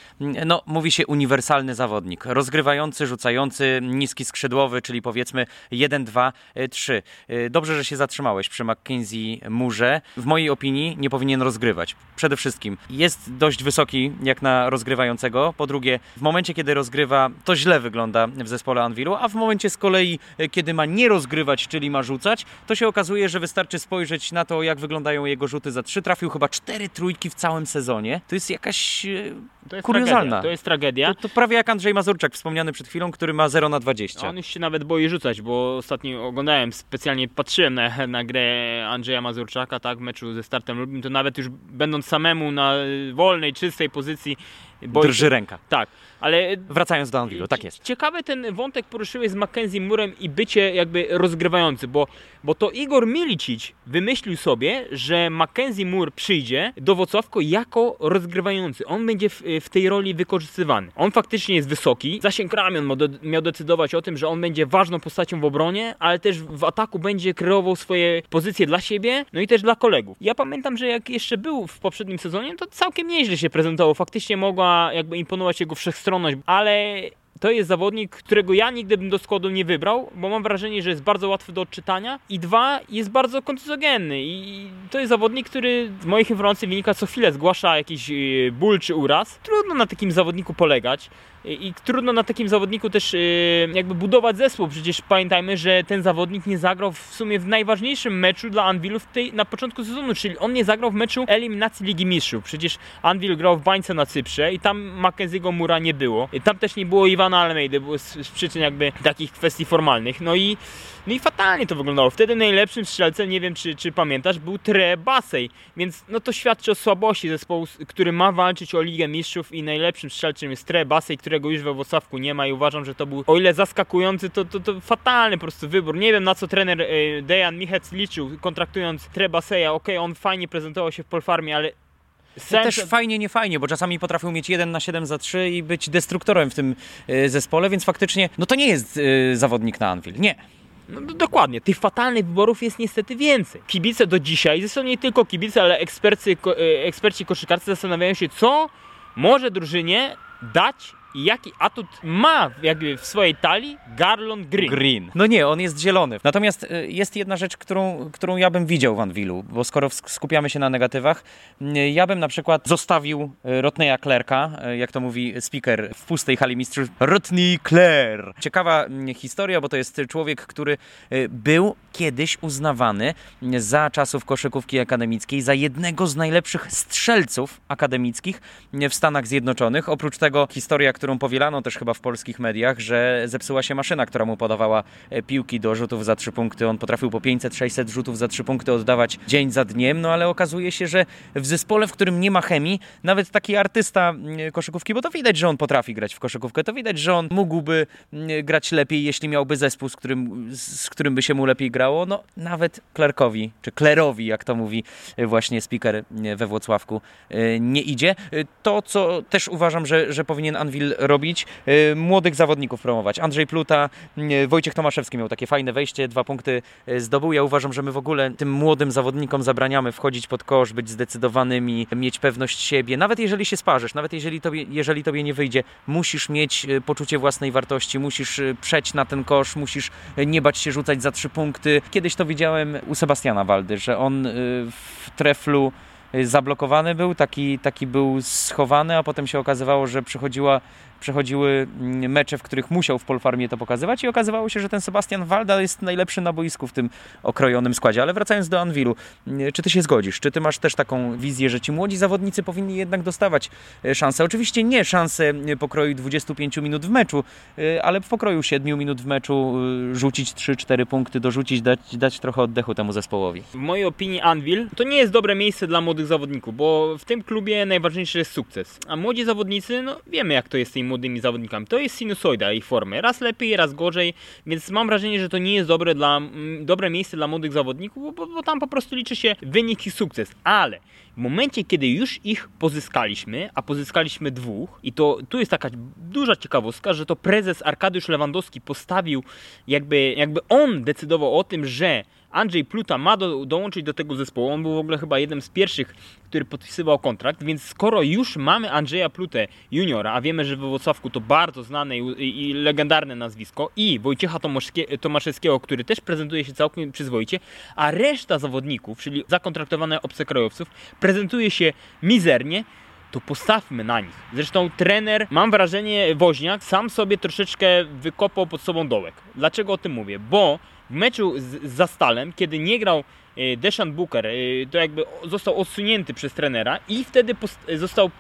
no, mówi się uniwersalny zawodnik. Rozgrywający, rzucający, niski skrzydłowy, czyli powiedzmy 1-2 3. Y, dobrze, że się zatrzymałeś przy McKinsey Murze. W mojej opinii nie powinien rozgrywać. Przede wszystkim jest dość wysoki jak na rozgrywającego. Po drugie, w momencie, kiedy rozgrywa, to źle wygląda w zespole A w momencie z kolei, y, kiedy ma nie rozgrywać, czyli ma rzucać, to się okazuje, że wystarczy spojrzeć na to, jak wyglądają jego rzuty za trzy. Trafił chyba cztery trójki w całym sezonie. To jest jakaś y, to jest kuriozalna. Tragedia. To jest tragedia. To, to, prawie jak Andrzej Mazurczak, wspomniany przed chwilą, który ma 0 na 20. On już się nawet boi rzucać, bo ostatnio oglądałem specjalnie patrzyłem na, na grę Andrzeja Mazurczaka, tak, w meczu ze startem Lubin, to nawet już będąc samemu na wolnej, czystej pozycji, Drży ręka. Tak, ale... Wracając do Anvilu, tak jest. Ciekawy ten wątek poruszyłeś z Mackenzie Murem i bycie jakby rozgrywający, bo, bo to Igor Milicic wymyślił sobie, że Mackenzie Mur przyjdzie do Wocławko jako rozgrywający. On będzie w, w, tej roli wykorzystywany. On faktycznie jest wysoki, zasięg ramion miał decydować o tym, że on będzie ważną postacią w obronie, ale też w ataku będzie kreował swoje pozycje dla siebie, no i też dla kolegów. Ja pamiętam, że jak jeszcze był w poprzednim sezonie, to całkiem nieźle się prezentował. Faktycznie mogła jakby imponować jego wszechstronność, ale to jest zawodnik, którego ja nigdy bym do składu nie wybrał, bo mam wrażenie, że jest bardzo łatwy do odczytania. I dwa, jest bardzo kontuzjogenny i to jest zawodnik, który z moich informacji wynika co chwilę zgłasza jakiś y, ból czy uraz. Trudno na takim zawodniku polegać i trudno na takim zawodniku też y, jakby budować zespół. Przecież pamiętajmy, że ten zawodnik nie zagrał w sumie w najważniejszym meczu dla Anvilu w tej, na początku sezonu, czyli on nie zagrał w meczu eliminacji Ligi Mistrzów. Przecież Anvil grał w bańce na Cyprze i tam Mackenzie'ego Mura nie było. I tam też nie było Iwana Almeidy, z, z przyczyn jakby takich kwestii formalnych. No i no i fatalnie to wyglądało. Wtedy najlepszym strzelcem, nie wiem czy, czy pamiętasz, był Tre Basej, więc no to świadczy o słabości zespołu, który ma walczyć o Ligę Mistrzów i najlepszym strzelcem jest Tre Basej, już we Włocławku nie ma i uważam, że to był o ile zaskakujący, to, to, to fatalny po prostu wybór. Nie wiem na co trener e, Dejan Michec liczył, kontraktując Tre Baseja. Okej, okay, on fajnie prezentował się w Polfarmie, ale Sens... Też fajnie, nie fajnie, bo czasami potrafił mieć 1 na 7 za 3 i być destruktorem w tym e, zespole, więc faktycznie no to nie jest y, zawodnik na Anvil. Nie. No, dokładnie, tych fatalnych wyborów jest niestety więcej. Kibice do dzisiaj, zresztą nie tylko kibice, ale eksperci, e, eksperci koszykarcy zastanawiają się, co może drużynie dać jaki atut ma jakby w swojej talii Garland Green. Green. No nie, on jest zielony. Natomiast y, jest jedna rzecz, którą, którą ja bym widział w Anwilu, bo skoro skupiamy się na negatywach, y, ja bym na przykład zostawił y, Rotneya Clerka, jak to mówi speaker w pustej hali mistrzów, Rotney Claire. Ciekawa historia, bo to jest człowiek, który był kiedyś uznawany za czasów koszykówki akademickiej za jednego z najlepszych strzelców akademickich w Stanach Zjednoczonych. Oprócz tego historia, którą powielano też chyba w polskich mediach, że zepsuła się maszyna, która mu podawała e, piłki do rzutów za trzy punkty. On potrafił po 500-600 rzutów za trzy punkty oddawać dzień za dniem, no ale okazuje się, że w zespole, w którym nie ma chemii, nawet taki artysta mm, koszykówki, bo to widać, że on potrafi grać w koszykówkę, to widać, że on mógłby mm, grać lepiej, jeśli miałby zespół, z którym, z którym by się mu lepiej grało. No nawet Klerkowi, czy Klerowi, jak to mówi e, właśnie speaker e, we Włocławku, nie idzie. To, co też uważam, że, że powinien Anvil robić, y, młodych zawodników promować. Andrzej Pluta, y, Wojciech Tomaszewski miał takie fajne wejście, dwa punkty y, zdobył. Ja uważam, że my w ogóle tym młodym zawodnikom zabraniamy wchodzić pod kosz, być zdecydowanymi, mieć pewność siebie. Nawet jeżeli się sparzysz, nawet jeżeli tobie, jeżeli tobie nie wyjdzie, musisz mieć poczucie własnej wartości, musisz przeć na ten kosz, musisz nie bać się rzucać za trzy punkty. Kiedyś to widziałem u Sebastiana Waldy, że on w treflu zablokowany był, taki, taki był schowany, a potem się okazywało, że przychodziła przechodziły mm, mecze, w których musiał w Polfarmie to pokazywać i okazywało się, że ten Sebastian Walda jest najlepszy na boisku w tym okrojonym składzie. Ale wracając do Anwilu, mm, czy ty się zgodzisz? Czy ty masz też taką wizję, że ci młodzi zawodnicy powinni jednak dostawać e, szansę? Oczywiście nie szansę e, pokroju 25 minut w meczu, e, ale w pokroju 7 minut w meczu rzucić 3-4 punkty, dorzucić, dać, dać trochę oddechu temu zespołowi. W mojej opinii Anvil to nie jest dobre miejsce dla młodych zawodników, bo w tym klubie najważniejszy jest sukces. A młodzi zawodnicy, no wiemy jak to jest tymi młodymi zawodnikami. To jest sinusoida ich formy. Raz lepiej, raz gorzej, więc mam wrażenie, że to nie jest dobre, dla, mm, dobre miejsce dla młodych zawodników, bo, bo tam po prostu liczy się wynik i sukces. Ale w momencie, kiedy już ich pozyskaliśmy, a pozyskaliśmy dwóch, i to tu jest taka duża ciekawostka, że to prezes Arkadiusz Lewandowski postawił, jakby, jakby on decydował o tym, że Andrzej Pluta ma do, dołączyć do tego zespołu. On był w ogóle chyba jednym z pierwszych, który podpisywał kontrakt, więc skoro już mamy Andrzeja Plutę juniora, a wiemy, że we Wrocławku to bardzo znane i, i legendarne nazwisko i Wojciecha Tomaszewskiego, który też prezentuje się całkiem przyzwoicie, a reszta zawodników, czyli zakontraktowane obcokrajowców, prezentuje się mizernie, to postawmy na nich. Zresztą trener, mam wrażenie, Woźniak sam sobie troszeczkę wykopał pod sobą dołek. Dlaczego o tym mówię? Bo w meczu z, z kiedy nie grał e, Deshaun Booker, e, to jakby został odsunięty przez trenera i wtedy został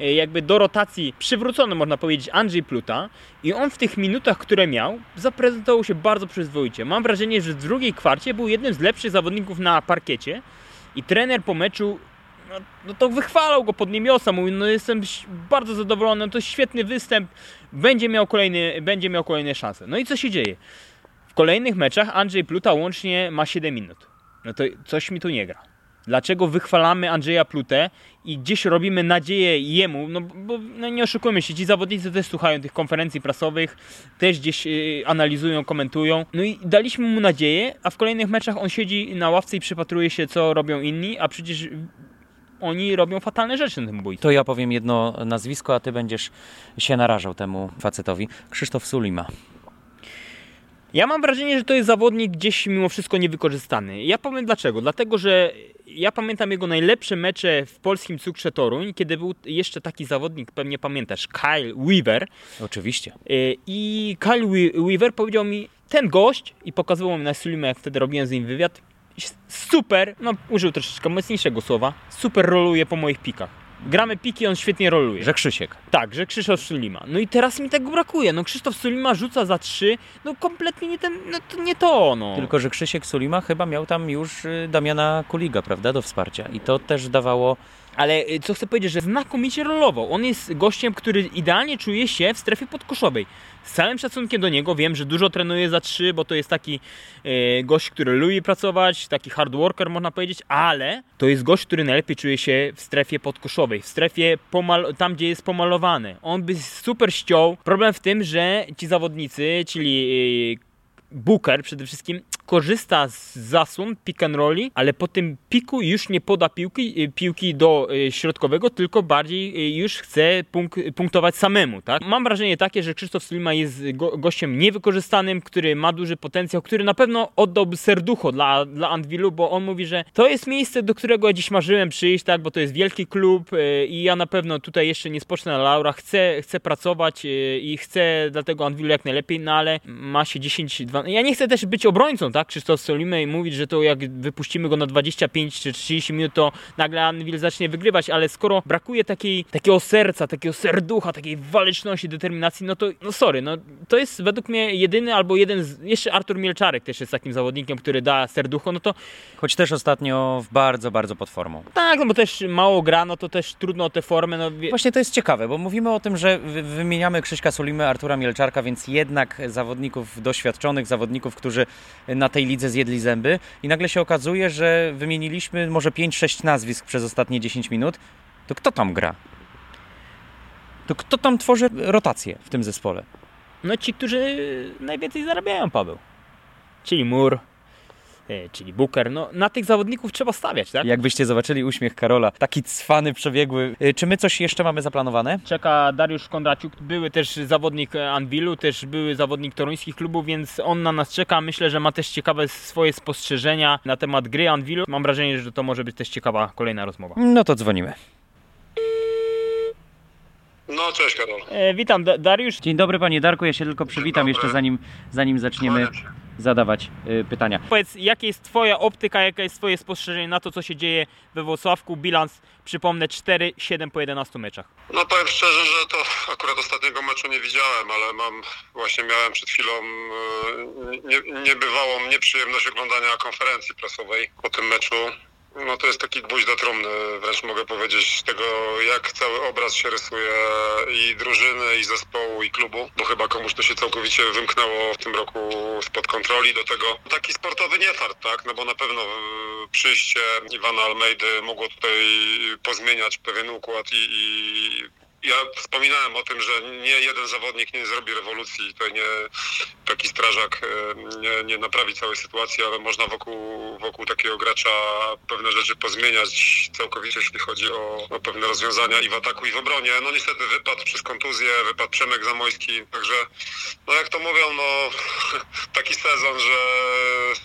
e, jakby do rotacji przywrócony, można powiedzieć, Andrzej Pluta i on w tych minutach, które miał, zaprezentował się bardzo przyzwoicie. Mam wrażenie, że w drugiej kwarcie był jednym z lepszych zawodników na parkiecie i trener po meczu no, no to wychwalał go pod niebiosa, mówił, no jestem bardzo zadowolony, no to świetny występ, będzie miał, kolejny, będzie miał kolejne szanse. No i co się dzieje? W kolejnych meczach Andrzej Pluta łącznie ma 7 minut. No to coś mi tu nie gra. Dlaczego wychwalamy Andrzeja Plutę i gdzieś robimy nadzieję jemu? No bo no nie oszukujmy się, ci zawodnicy też słuchają tych konferencji prasowych, też gdzieś yy, analizują, komentują. No i daliśmy mu nadzieję, a w kolejnych meczach on siedzi na ławce i przypatruje się, co robią inni, a przecież oni robią fatalne rzeczy na tym boisku. To ja powiem jedno nazwisko, a ty będziesz się narażał temu facetowi. Krzysztof Sulima. Ja mam wrażenie, że to jest zawodnik gdzieś mimo wszystko niewykorzystany. Ja powiem dlaczego. Dlatego, że ja pamiętam jego najlepsze mecze w polskim Cukrze Toruń, kiedy był jeszcze taki zawodnik, pewnie pamiętasz, Kyle Weaver. Oczywiście. Y, I Kyle Weaver powiedział mi, ten gość, i pokazywał mi na Sulimę, jak wtedy robiłem z nim wywiad, super, no użył troszeczkę mocniejszego słowa, super roluje po moich pikach gramy piki, on świetnie roluje. Że Krzysiek. Tak, że Krzysztof Sulima. No i teraz mi tego brakuje. No Krzysztof Sulima rzuca za trzy, no kompletnie nie, ten, no to nie to, no. Tylko, że Krzysiek Sulima chyba miał tam już y, Damiana Kuliga, prawda, do wsparcia. I to też dawało ale y, co chcę powiedzieć, że znakomicie rolował. On jest gościem, który idealnie czuje się w strefie podkoszowej. Z całym szacunkiem do niego wiem, że dużo trenuje za trzy, bo to jest taki e, gość, który lubi pracować, taki hard worker można powiedzieć, ale to jest gość, który najlepiej czuje się w strefie podkoszowej, w strefie tam, gdzie jest pomalowany. On by super ściął. Problem w tym, że ci zawodnicy, czyli e, Booker przede wszystkim korzysta z zasłon pick and rolli, ale po tym piku już nie poda piłki, y, piłki do y, środkowego, tylko bardziej y, już chce punk punktować samemu. Tak? Mam wrażenie takie, że Krzysztof Slima jest go gościem niewykorzystanym, który ma duży potencjał, który na pewno oddałby serducho dla, dla Anvilu, bo on mówi, że to jest miejsce, do którego dziś marzyłem przyjść, tak, bo to jest wielki klub i ja na pewno tutaj jeszcze nie spocznę na laurach, chcę, chcę pracować i chcę dlatego Anvilu jak najlepiej, no ale ma się 10-12. Ja nie chcę też być obrońcą, tak? Krzysztof Solimy i mówić, że to jak wypuścimy go na 25 czy 30 minut, to nagle Anvil zacznie wygrywać, ale skoro brakuje takiej, takiego serca, takiego serducha, takiej waleczności, determinacji, no to no sorry, no to jest według mnie jedyny albo jeden z, jeszcze Artur Mielczarek też jest takim zawodnikiem, który da serducho, no to... Choć też ostatnio w bardzo, bardzo pod formą. Tak, no bo też mało gra, no to też trudno o tę formę, no... Właśnie to jest ciekawe, bo mówimy o tym, że wymieniamy Krzyśka Solimy, Artura Mielczarka, więc jednak zawodników doświadczonych, zawodników, którzy na tej lidze zjedli zęby i nagle się okazuje, że wymieniliśmy może 5-6 nazwisk przez ostatnie 10 minut, to kto tam gra? To kto tam tworzy rotację w tym zespole? No ci, którzy najwięcej zarabiają, Paweł. Czyli Mur, czyli Booker. No, na tych zawodników trzeba stawiać, tak? Jakbyście zobaczyli uśmiech Karola, taki cwany, przebiegły. E, czy my coś jeszcze mamy zaplanowane? Czeka Dariusz Kondraciuk, były też zawodnik Anvilu, też były zawodnik toruńskich klubów, więc on na nas czeka. Myślę, że ma też ciekawe swoje spostrzeżenia na temat gry Anvilu. Mam wrażenie, że to może być też ciekawa kolejna rozmowa. No to dzwonimy. No, cześć Karol. E, witam, da Dariusz. Dzień dobry panie Darku, ja się tylko przywitam jeszcze zanim, zanim zaczniemy zadawać y, pytania. Powiedz, jaka jest twoja optyka, jaka jest twoje spostrzeżenie na to, co się dzieje we Włocławku? Bilans, przypomnę, 4-7 po 11 meczach. No powiem szczerze, że to akurat ostatniego meczu nie widziałem, ale mam, właśnie miałem przed chwilą y, nie, niebywałą nieprzyjemność oglądania konferencji prasowej po tym meczu. No to jest taki gwóźdź do trumny, wręcz mogę powiedzieć, tego jak cały obraz się rysuje i drużyny, i zespołu, i klubu, bo chyba komuś to się całkowicie wymknęło w tym roku spod kontroli do tego. Taki sportowy niefart, tak, no bo na pewno e, przyjście Iwana Almeidy mogło tutaj pozmieniać pewien układ i, i ja wspominałem o tym, że nie jeden zawodnik nie zrobi rewolucji, to nie taki strażak e, nie, nie naprawi całej sytuacji, ale można wokół, wokół takiego gracza pewne rzeczy pozmieniać całkowicie, jeśli chodzi o, o pewne rozwiązania i w ataku, i w obronie. No niestety wypadł przez kontuzję, wypadł Przemek Zamojski, także no jak to mówią, no taki sezon, że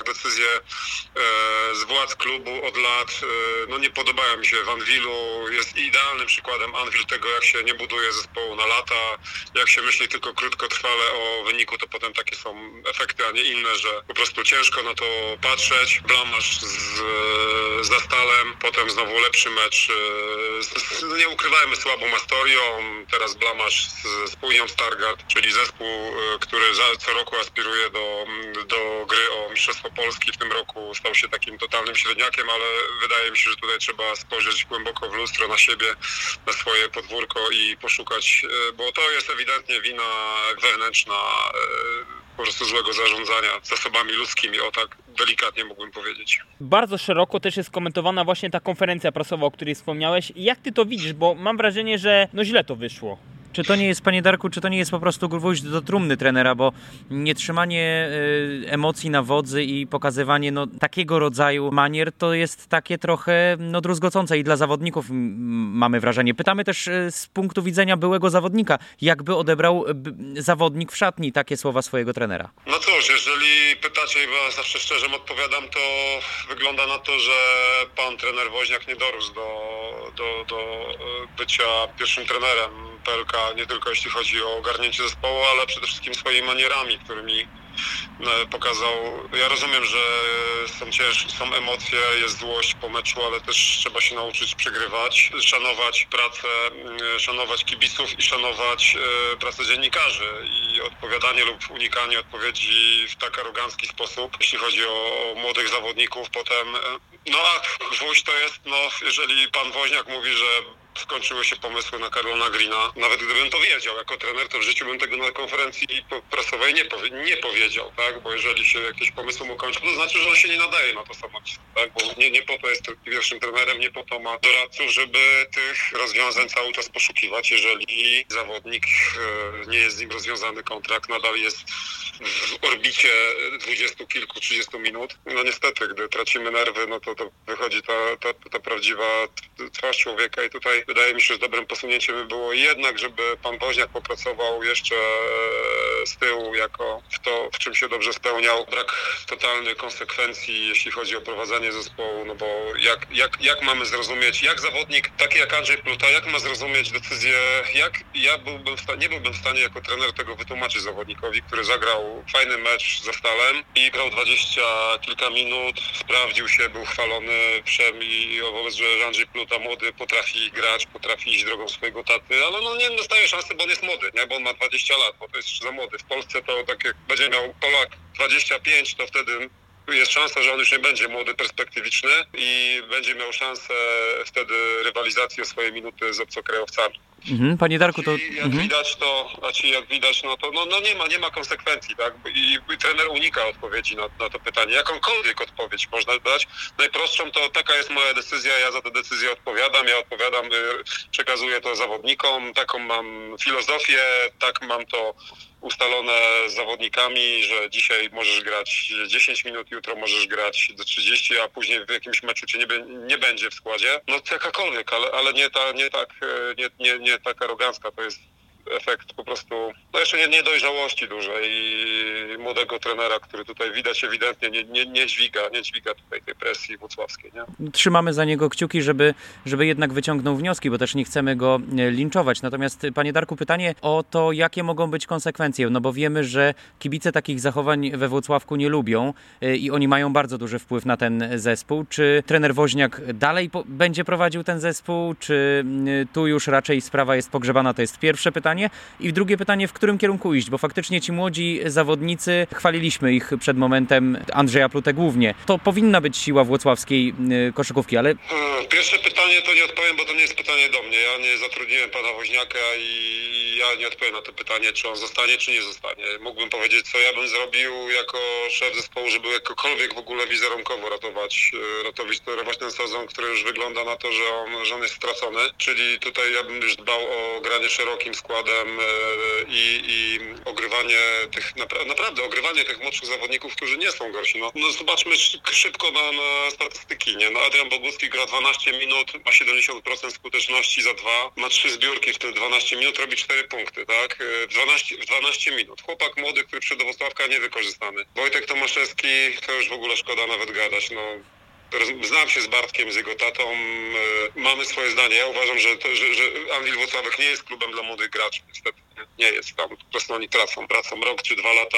decyzje e, z władz klubu od lat e, no nie podobają mi się w Anwilu, jest idealnym przykładem Anwil tego, jak się nie buduje zespołu na lata. Jak się myśli tylko krótkotrwale o wyniku, to potem takie są efekty, a nie inne, że po prostu ciężko na to patrzeć. Blamasz z, z Astalem, potem znowu lepszy mecz. Z, nie ukrywajmy słabą Astorią, teraz blamasz z, z Stargard, czyli zespół, e, który za, co roku aspiruje do, do gry o Mistrzostwo Polski. W tym roku stał się takim totalnym średniakiem, ale wydaje mi się, że tutaj trzeba spojrzeć głęboko w lustro na siebie, na swoje podwórko poszukać, e, bo to jest ewidentnie wina wewnętrzna e, po prostu złego zarządzania zasobami ludzkimi, o tak delikatnie mógłbym powiedzieć. Bardzo szeroko też jest komentowana właśnie ta konferencja prasowa, o której wspomniałeś. Jak ty to widzisz? Bo mam wrażenie, że no źle to wyszło. Czy to nie jest, panie Darku, czy to nie jest po prostu gwóźdź do trumny trenera, bo nietrzymanie y, emocji na wodzy i pokazywanie no, takiego rodzaju manier to jest takie trochę no, druzgocące i dla zawodników mamy wrażenie. Pytamy też y, z punktu widzenia byłego zawodnika, jakby odebrał zawodnik w szatni takie słowa swojego trenera. No cóż, jeżeli pytacie, bo zawsze szczerze odpowiadam, to wygląda na to, że pan trener Woźniak nie dorósł do, do, do e, bycia pierwszym trenerem Nie tylko jeśli chodzi o ogarnięcie zespołu, ale przede wszystkim swoimi manierami, którymi e, pokazał. Ja rozumiem, że są cięż, są emocje, jest złość po meczu, ale też trzeba się nauczyć przegrywać, szanować pracę, e, szanować kibiców i szanować pracę dziennikarzy i odpowiadanie lub unikanie odpowiedzi w tak arogancki sposób, jeśli chodzi o młodych zawodników, potem no a gwóźdź to jest, no jeżeli pan Woźniak mówi, że skończyły się pomysły na Karolina Greena. Nawet gdybym to wiedział jako trener, to w życiu bym tego na konferencji prasowej nie, powie, nie powiedział, tak? Bo jeżeli się jakieś pomysły mu kończą, to znaczy, że on się nie nadaje na to stanowisko, tak? Bo nie, nie po to jest pierwszym trenerem, nie po to ma doradców, żeby tych rozwiązań cały czas poszukiwać. Jeżeli zawodnik e, nie jest z nim rozwiązany kontrakt, nadal jest w orbicie dwudziestu kilku, trzydziestu minut, no niestety, gdy tracimy nerwy, no to, to wychodzi ta, ta, ta prawdziwa twarz człowieka i tutaj wydaje mi się, że dobrym posunięciem by było jednak, żeby pan Woźniak popracował jeszcze z tyłu jako w to, w czym się dobrze spełniał. Brak totalnej konsekwencji, jeśli chodzi o prowadzenie zespołu, no bo jak, jak, jak mamy zrozumieć, jak zawodnik taki jak Andrzej Pluta, jak ma zrozumieć decyzję, jak ja byłbym stanie, nie byłbym w stanie jako trener tego wytłumaczyć zawodnikowi, który zagrał fajny mecz ze Stalem i grał dwadzieścia kilka minut, sprawdził się, był chwalony wszem i wobec, że Andrzej Pluta młody potrafi grać, potrafi iść drogą swojego taty, ale no nie dostaje szansy, bo on jest młody, nie? bo on ma 20 lat, bo to jest za młody. W Polsce to tak jak będzie miał Polak 25, to wtedy jest szansa, że on już nie będzie młody, perspektywiczny i będzie miał szansę wtedy rywalizacji o swoje minuty z obcokrajowcami. Mhm, panie Darku, to... I jak mhm. widać, to, znaczy jak widać, no to no, no nie, ma, nie ma konsekwencji, tak? I, i trener unika odpowiedzi na, na to pytanie. Jakąkolwiek odpowiedź można dać. Najprostszą to taka jest moja decyzja, ja za tę decyzję odpowiadam, ja odpowiadam, y, przekazuję to zawodnikom, taką mam filozofię, tak mam to ustalone z zawodnikami, że dzisiaj możesz grać 10 minut, jutro możesz grać do 30, a później w jakimś meczu cię nie, nie będzie w składzie. No jakakolwiek, ale, ale nie, ta, nie, tak, e, nie, nie, nie tak arogancka to jest efekt po prostu, no jeszcze nie, niedojrzałości dużej i młodego trenera, który tutaj widać ewidentnie nie, nie, nie dźwiga, nie dźwiga tutaj tej presji włocławskiej. Nie? Trzymamy za niego kciuki, żeby, żeby jednak wyciągnął wnioski, bo też nie chcemy go e, linczować. Natomiast panie Darku, pytanie o to, jakie mogą być konsekwencje, no bo wiemy, że kibice takich zachowań we Włocławku nie lubią e, i oni mają bardzo duży wpływ na ten zespół. Czy trener Woźniak dalej będzie prowadził ten zespół, czy tu już raczej sprawa jest pogrzebana? To jest pierwsze pytanie pytanie. I drugie pytanie, w którym kierunku iść? Bo faktycznie ci młodzi zawodnicy, chwaliliśmy ich przed momentem, Andrzeja Plutę głównie. To powinna być siła włocławskiej y, koszykówki, ale... Hmm, pierwsze pytanie to nie odpowiem, bo to nie jest pytanie do mnie. Ja nie zatrudniłem pana Woźniaka i ja nie odpowiem na to pytanie, czy on zostanie, czy nie zostanie. Mógłbym powiedzieć, co ja bym zrobił jako szef zespołu, żeby jakkolwiek w ogóle wizerunkowo ratować, y, ratować, ratować ten sezon, który już wygląda na to, że on, że on jest stracony. Czyli tutaj ja bym już dbał o granie szerokim składem e, i, i ogrywanie tych, naprawdę ogrywanie tych młodszych zawodników, którzy nie są gorsi. No, no zobaczmy szybko na, na statystyki. Nie? No Adrian Boguski gra 12 minut, ma 70% skuteczności za dwa, ma trzy zbiórki w tym 12 minut, robi 4 punkty, tak? W 12, w 12 minut. Chłopak młody, który przed Włocławka niewykorzystany. Wojtek Tomaszewski, to już w ogóle szkoda nawet gadać. No, Znam się z Bartkiem, z jego tatą. E, mamy swoje zdanie. Ja uważam, że, to, że, że Włocławek nie jest klubem dla młodych graczy. Niestety nie jest tam. Po prostu oni tracą. Tracą rok czy dwa lata,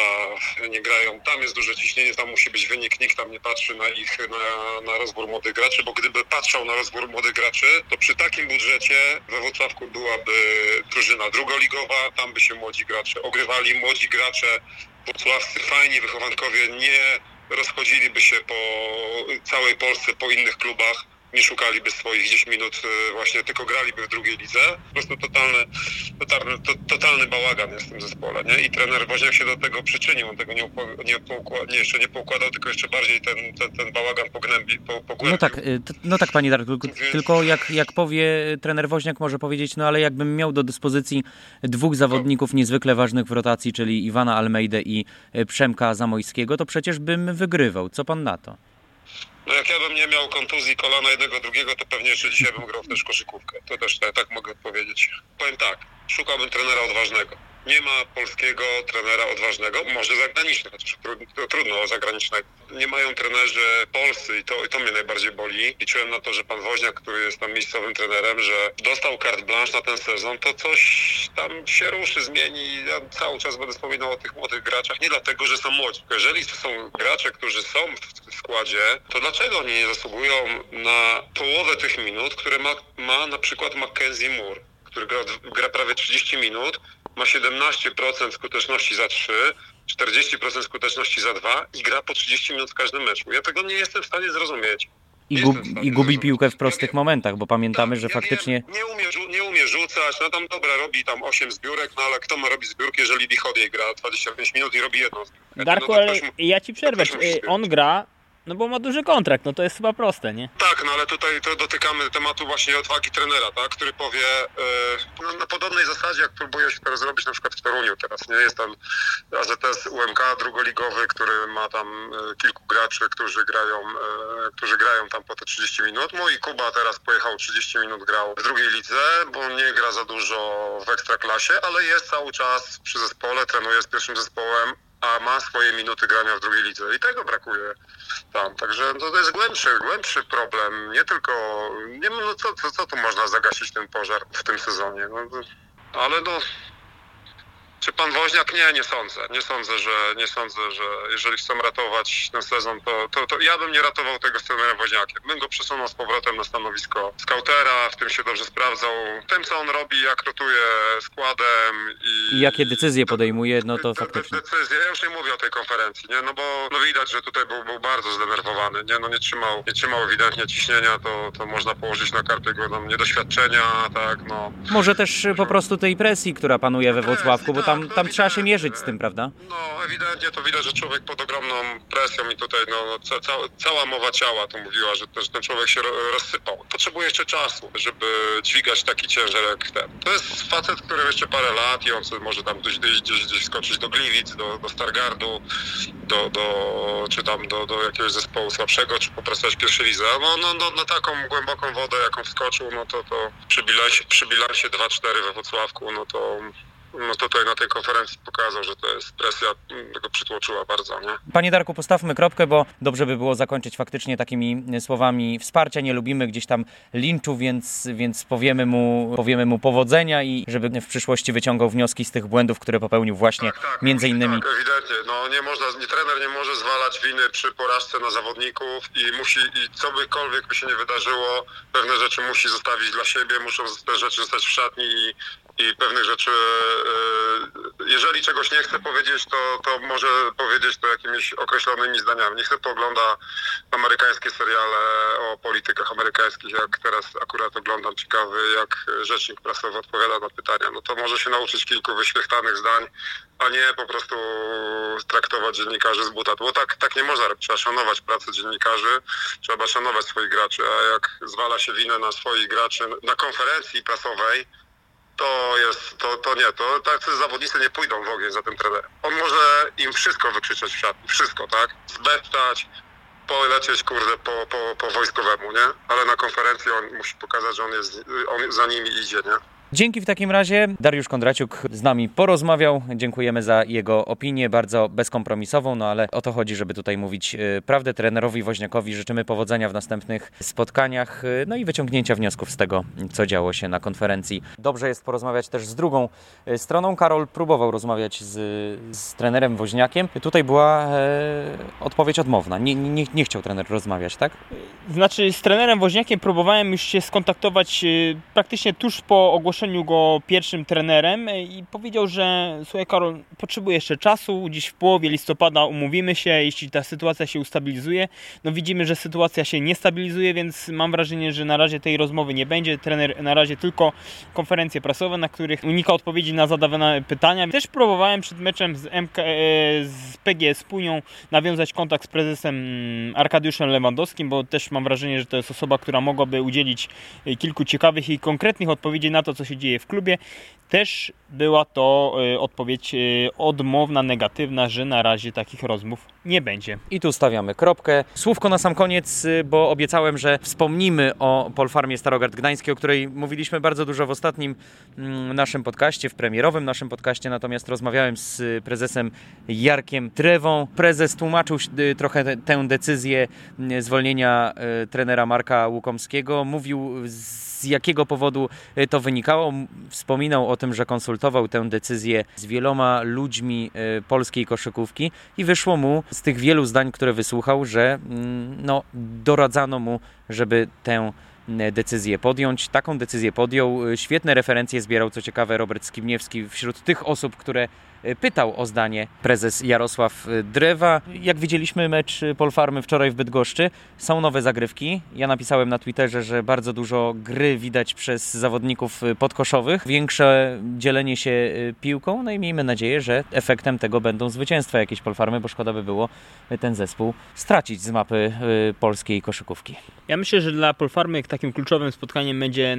nie grają. Tam jest duże ciśnienie, tam musi być wynik. Nikt tam nie patrzy na ich, na, na rozwój młodych graczy, bo gdyby patrzał na rozwój młodych graczy, to przy takim budżecie we Włocławku byłaby drużyna drugoligowa. Tam by się młodzi gracze ogrywali. Młodzi gracze włocławscy, fajni wychowankowie nie rozchodziliby się po całej Polsce, po innych klubach, nie szukaliby swoich gdzieś minut, y, właśnie tylko graliby w drugiej lidze. Po prostu totalny, totalny, to, totalny bałagan jest w tym zespole, nie? I trener Woźniak się do tego przyczynił, on tego nie, nie, nie jeszcze nie poukładał, tylko jeszcze bardziej ten, ten, ten bałagan pogłębi, po, pogłębił. No tak, y, no tak Panie Darku, tylko jak, jak powie trener Woźniak może powiedzieć, no ale jakbym miał do dyspozycji dwóch zawodników niezwykle ważnych w rotacji, czyli Iwana Almeidę i y, Przemka Zamojskiego, to przecież bym wygrywał. Co Pan na to? Jak ja bym nie miał kontuzji kolana jednego, drugiego, to pewnie jeszcze dzisiaj bym grał w też koszykówkę. To też tak, tak mogę odpowiedzieć. Powiem tak, szukałbym trenera odważnego. Nie ma polskiego trenera odważnego, może zagranicznego, chociaż trudno, trudno zagranicznego. Nie mają trenerzy polscy i to, i to mnie najbardziej boli. Liczyłem na to, że pan Woźniak, który jest tam miejscowym trenerem, że dostał carte blanche na ten sezon, to coś tam się ruszy, zmieni. Ja cały czas będę wspominał o tych młodych graczach, nie dlatego, że są młodzi. Jeżeli to są gracze, którzy są w składzie, to dlaczego oni nie zasługują na połowę tych minut, które ma, ma na przykład Mackenzie Moore? który gra, gra prawie 30 minut, ma 17% skuteczności za 3, 40% skuteczności za 2 i gra po 30 minut w każdym meczu. Ja tego nie jestem w stanie zrozumieć. I, gub, i gubi piłkę w prostych momentach, bo pamiętamy, tak, że ja faktycznie... Nie, nie, umie, nie umie rzucać, no tam dobra, robi tam 8 zbiórek, no ale kto ma robić zbiórki, jeżeli Lichodiej gra 25 minut i robi jedną zbiórkę? Darku, no, ale ja ci przerwę, on gra no bo ma duży kontrakt, no to jest chyba proste, nie? Tak, no ale tutaj to dotykamy tematu właśnie odwagi trenera, tak? Który powie yy, no, na podobnej zasadzie, jak próbuje się to zrobić na przykład w Toruniu teraz, nie? Jest tam AZS UMK drugoligowy, który ma tam y, kilku graczy, którzy grają, y, którzy grają tam po te 30 minut. Mój Kuba teraz pojechał 30 minut, grał w drugiej lidze, bo nie gra za dużo w ekstraklasie, ale jest cały czas przy zespole, trenuje z pierwszym zespołem, a ma swoje minuty grania w drugiej lidze i tego brakuje tam. Także no, to jest głębszy, głębszy problem. Nie tylko, nie no co, co, co tu można zagasić ten pożar w tym sezonie. No, ale no, czy pan Woźniak? Nie, nie sądzę. Nie sądzę, że nie sądzę, że jeżeli chcą ratować ten sezon, to, to, to ja bym nie ratował tego z trenerem Woźniakiem. Bym go przesunął z powrotem na stanowisko skautera, w tym się dobrze sprawdzał. Tym, co on robi, jak rotuje składem i... I jakie decyzje podejmuje, no to faktycznie. Decyzje, ja już nie mówię o tej konferencji, nie? No bo no widać, że tutaj był, był bardzo zdenerwowany, nie? No nie trzymał, nie trzymał ewidentnie ciśnienia, to, to można położyć na kartę jego tam niedoświadczenia, tak, no. Może też po prostu tej presji, która panuje we Włocławku, bo tam, tam trzeba się mierzyć z tym, prawda? No, ewidentnie to widać, że człowiek pod ogromną presją i tutaj no, ca, ca, cała mowa ciała tu mówiła, że, że ten człowiek się rozsypał. Potrzebuje jeszcze czasu, żeby dźwigać taki ciężar jak ten. To jest facet, który jeszcze parę lat i on może tam gdzieś, gdzieś, gdzieś skoczyć do Gliwic, do, do Stargardu, do, do, czy tam do, do jakiegoś zespołu słabszego, czy popracować w pierwszej lidze. No, no, no, na taką głęboką wodę, jaką wskoczył, no to, to przy bilansie, przy bilansie 2-4 we Wrocławku, no to no tutaj na tej konferencji pokazał, że to jest presja, tego przytłoczyła bardzo, nie? Panie Darku, postawmy kropkę, bo dobrze by było zakończyć faktycznie takimi słowami wsparcia. Nie lubimy gdzieś tam linczu, więc, więc powiemy, mu, powiemy mu powodzenia i żeby w przyszłości wyciągał wnioski z tych błędów, które popełnił właśnie tak, tak, między innymi. Tak, ewidentnie. No nie można, nie, trener nie może zwalać winy przy porażce na zawodników i musi, i co bykolwiek by się nie wydarzyło, pewne rzeczy musi zostawić dla siebie, muszą te rzeczy zostać w szatni i i pewnych rzeczy, e, jeżeli czegoś nie chce powiedzieć, to, to może powiedzieć to jakimiś określonymi zdaniami. Nie chcę poogląda amerykańskie seriale o politykach amerykańskich, jak teraz akurat oglądam ciekawy, jak rzecznik prasowy odpowiada na pytania. No to może się nauczyć kilku wyświechtanych zdań, a nie po prostu traktować dziennikarzy z buta. Bo tak, tak nie można robić. Trzeba szanować pracę dziennikarzy, trzeba szanować swoich graczy, a jak zwala się winę na swoich graczy na konferencji prasowej, to jest, to, to nie, to tacy zawodnicy nie pójdą w ogień za tym trenerem. On może im wszystko wykrzyczeć w szatni, wszystko, tak? Zdeptać, polecieć, kurde, po, po, po wojskowemu, nie? Ale na konferencji on musi pokazać, że on jest, on za nimi idzie, nie? Dzięki w takim razie. Dariusz Kondraciuk z nami porozmawiał. Dziękujemy za jego opinię, bardzo bezkompromisową, no ale o to chodzi, żeby tutaj mówić y, prawdę trenerowi Woźniakowi. Życzymy powodzenia w następnych spotkaniach, y, no i wyciągnięcia wniosków z tego, co działo się na konferencji. Dobrze jest porozmawiać też z drugą y, stroną. Karol próbował rozmawiać z, z trenerem Woźniakiem. Tutaj była e, odpowiedź odmowna. Nie, nie, nie chciał trener rozmawiać, tak? Znaczy z trenerem Woźniakiem próbowałem już się skontaktować praktycznie tuż po ogłoszeniu ogłoszeniu go pierwszym trenerem i powiedział, że słuchaj Karol, potrzebuję jeszcze czasu, gdzieś w połowie listopada umówimy się, jeśli ta sytuacja się ustabilizuje. No widzimy, że sytuacja się nie stabilizuje, więc mam wrażenie, że na razie tej rozmowy nie będzie. Trener na razie tylko konferencje prasowe, na których unika odpowiedzi na zadawane pytania. Też próbowałem przed meczem z, MK, e, z PGS Punią nawiązać kontakt z prezesem mm, Arkadiuszem Lewandowskim, bo też mam wrażenie, że to jest osoba, która mogłaby udzielić e, kilku ciekawych i konkretnych odpowiedzi na to, co się dzieje w klubie. Też była to e, odpowiedź odmowna, negatywna, że na razie takich rozmów nie będzie. I tu stawiamy kropkę. Słówko na sam koniec, bo obiecałem, że wspomnimy o Polfarmie Starogard Gdańskiej, o której mówiliśmy bardzo dużo w ostatnim mm, naszym podcaście, w premierowym naszym podcaście, natomiast rozmawiałem z prezesem Jarkiem Trewą. Prezes tłumaczył trochę tę decyzję mm, zwolnienia e, trenera Marka Łukomskiego. Mówił z jakiego powodu e, to wynikało. Wspominał o tym, że konsultował tę decyzję z wieloma ludźmi e, polskiej koszykówki i wyszło mu z tych wielu zdań, które wysłuchał, że mm, no, doradzano mu, żeby tę decyzję podjąć. Taką decyzję podjął. Świetne referencje zbierał, co ciekawe, Robert Skibniewski wśród tych osób, które pytał o zdanie prezes Jarosław Drewa. Jak widzieliśmy mecz Polfarmy wczoraj w Bydgoszczy, są nowe zagrywki. Ja napisałem na Twitterze, że bardzo dużo gry widać przez zawodników podkoszowych, większe dzielenie się e, piłką, no i miejmy nadzieję, że efektem tego będą zwycięstwa jakieś Polfarmy, bo szkoda by było ten zespół stracić z mapy e, polskiej koszykówki. Ja myślę, że dla Polfarmy takim kluczowym spotkaniem będzie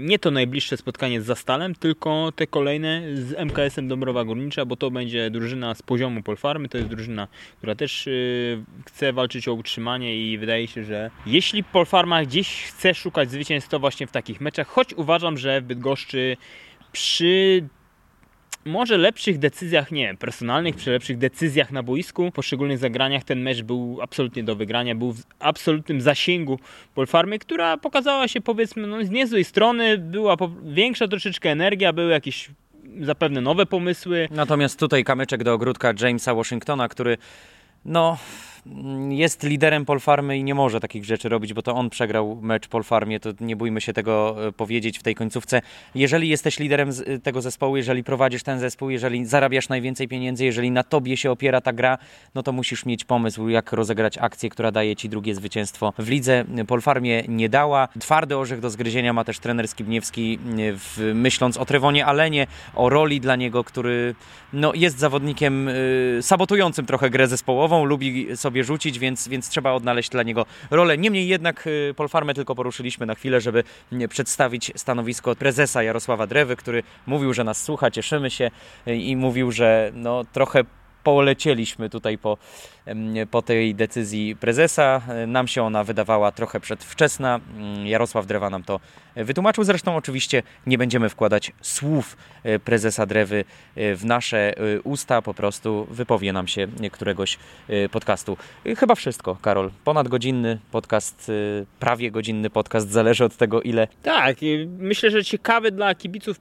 nie to najbliższe spotkanie z Zastalem, tylko te kolejne z MKS-em Dąbrowa Górnicza Bo to będzie drużyna z poziomu Polfarmy, to jest drużyna, która też yy, chce walczyć o utrzymanie i wydaje się, że jeśli Polfarma gdzieś chce szukać zwycięstwa właśnie w takich meczach, choć uważam, że w Bydgoszczy przy może lepszych decyzjach, nie personalnych, przy lepszych decyzjach na boisku, poszczególnych zagraniach ten mecz był absolutnie do wygrania, był w absolutnym zasięgu Polfarmy, która pokazała się powiedzmy no, z niezłej strony, była większa troszeczkę energia, były jakieś zapewne nowe pomysły. Natomiast tutaj kamyczek do ogródka Jamesa Washingtona, który no jest liderem Polfarmy i nie może takich rzeczy robić, bo to on przegrał mecz Polfarmie, to nie bójmy się tego e, powiedzieć w tej końcówce. Jeżeli jesteś liderem e, tego zespołu, jeżeli prowadzisz ten zespół, jeżeli zarabiasz najwięcej pieniędzy, jeżeli na tobie się opiera ta gra, no to musisz mieć pomysł, jak rozegrać akcję, która daje ci drugie zwycięstwo w lidze. Polfarmie nie dała. Twardy orzech do zgryzienia ma też trener Skibniewski, e, w, myśląc o Trewonie Alenie, o roli dla niego, który no, jest zawodnikiem y, sabotującym trochę grę zespołową, lubi sobie sobie rzucić, więc, więc trzeba odnaleźć dla niego rolę. Niemniej jednak y, Polfarmę tylko poruszyliśmy na chwilę, żeby przedstawić stanowisko prezesa Jarosława Drewy, który mówił, że nas słucha, cieszymy się y, i mówił, że no, trochę polecieliśmy tutaj po, po tej decyzji prezesa. Nam się ona wydawała trochę przedwczesna. Mm, Jarosław Drewa nam to wytłumaczył. Zresztą oczywiście nie będziemy wkładać słów e, prezesa Drewy e, w nasze e, usta, po prostu wypowie nam się któregoś podcastu. Chyba wszystko, Karol. Ponad godzinny podcast, prawie godzinny podcast, zależy od tego ile. Tak, myślę, że ciekawy dla kibiców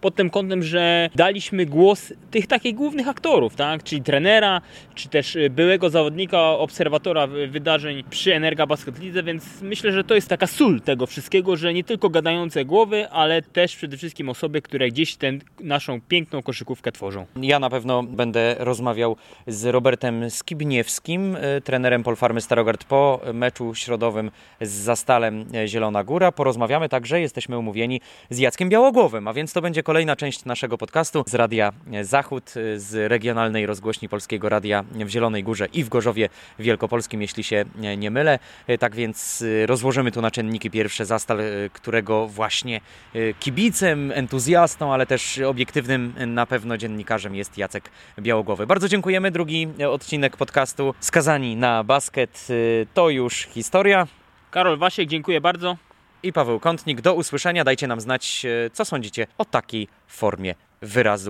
pod tym kątem, że daliśmy głos tych takich głównych aktorów, tak? czyli trenera, czy też y, byłego zawodnika, obserwatora wydarzeń przy Energa Basket League, więc myślę, że to jest taka sól tego wszystkiego, że nie tylko gadające głowy, ale też przede wszystkim osoby, które gdzieś tę naszą piękną koszykówkę tworzą. Ja na pewno będę rozmawiał z Robertem Skibniewskim, y, trenerem Polfarmy Starogard po meczu środowym z Zastalem y, Zielona Góra. Porozmawiamy także, jesteśmy umówieni z Jackiem Białogłowym, a więc to będzie kolejna część naszego podcastu z Radia Zachód, z regionalnej rozgłośni Polskiego Radia w Zielonej Górze i w Gorzowie Wielkopolskim, jeśli się nie mylę. Tak więc y, rozłożymy tu na czynniki pierwsze Zastal, y, którego właśnie y, kibicem, entuzjastą, ale też obiektywnym na pewno dziennikarzem jest Jacek Białogłowy. Bardzo dziękujemy. Drugi odcinek podcastu Skazani na basket to już historia. Karol Wasiek, dziękuję bardzo i Paweł Kątnik. Do usłyszenia. Dajcie nam znać, e, co sądzicie o takiej formie wyrazu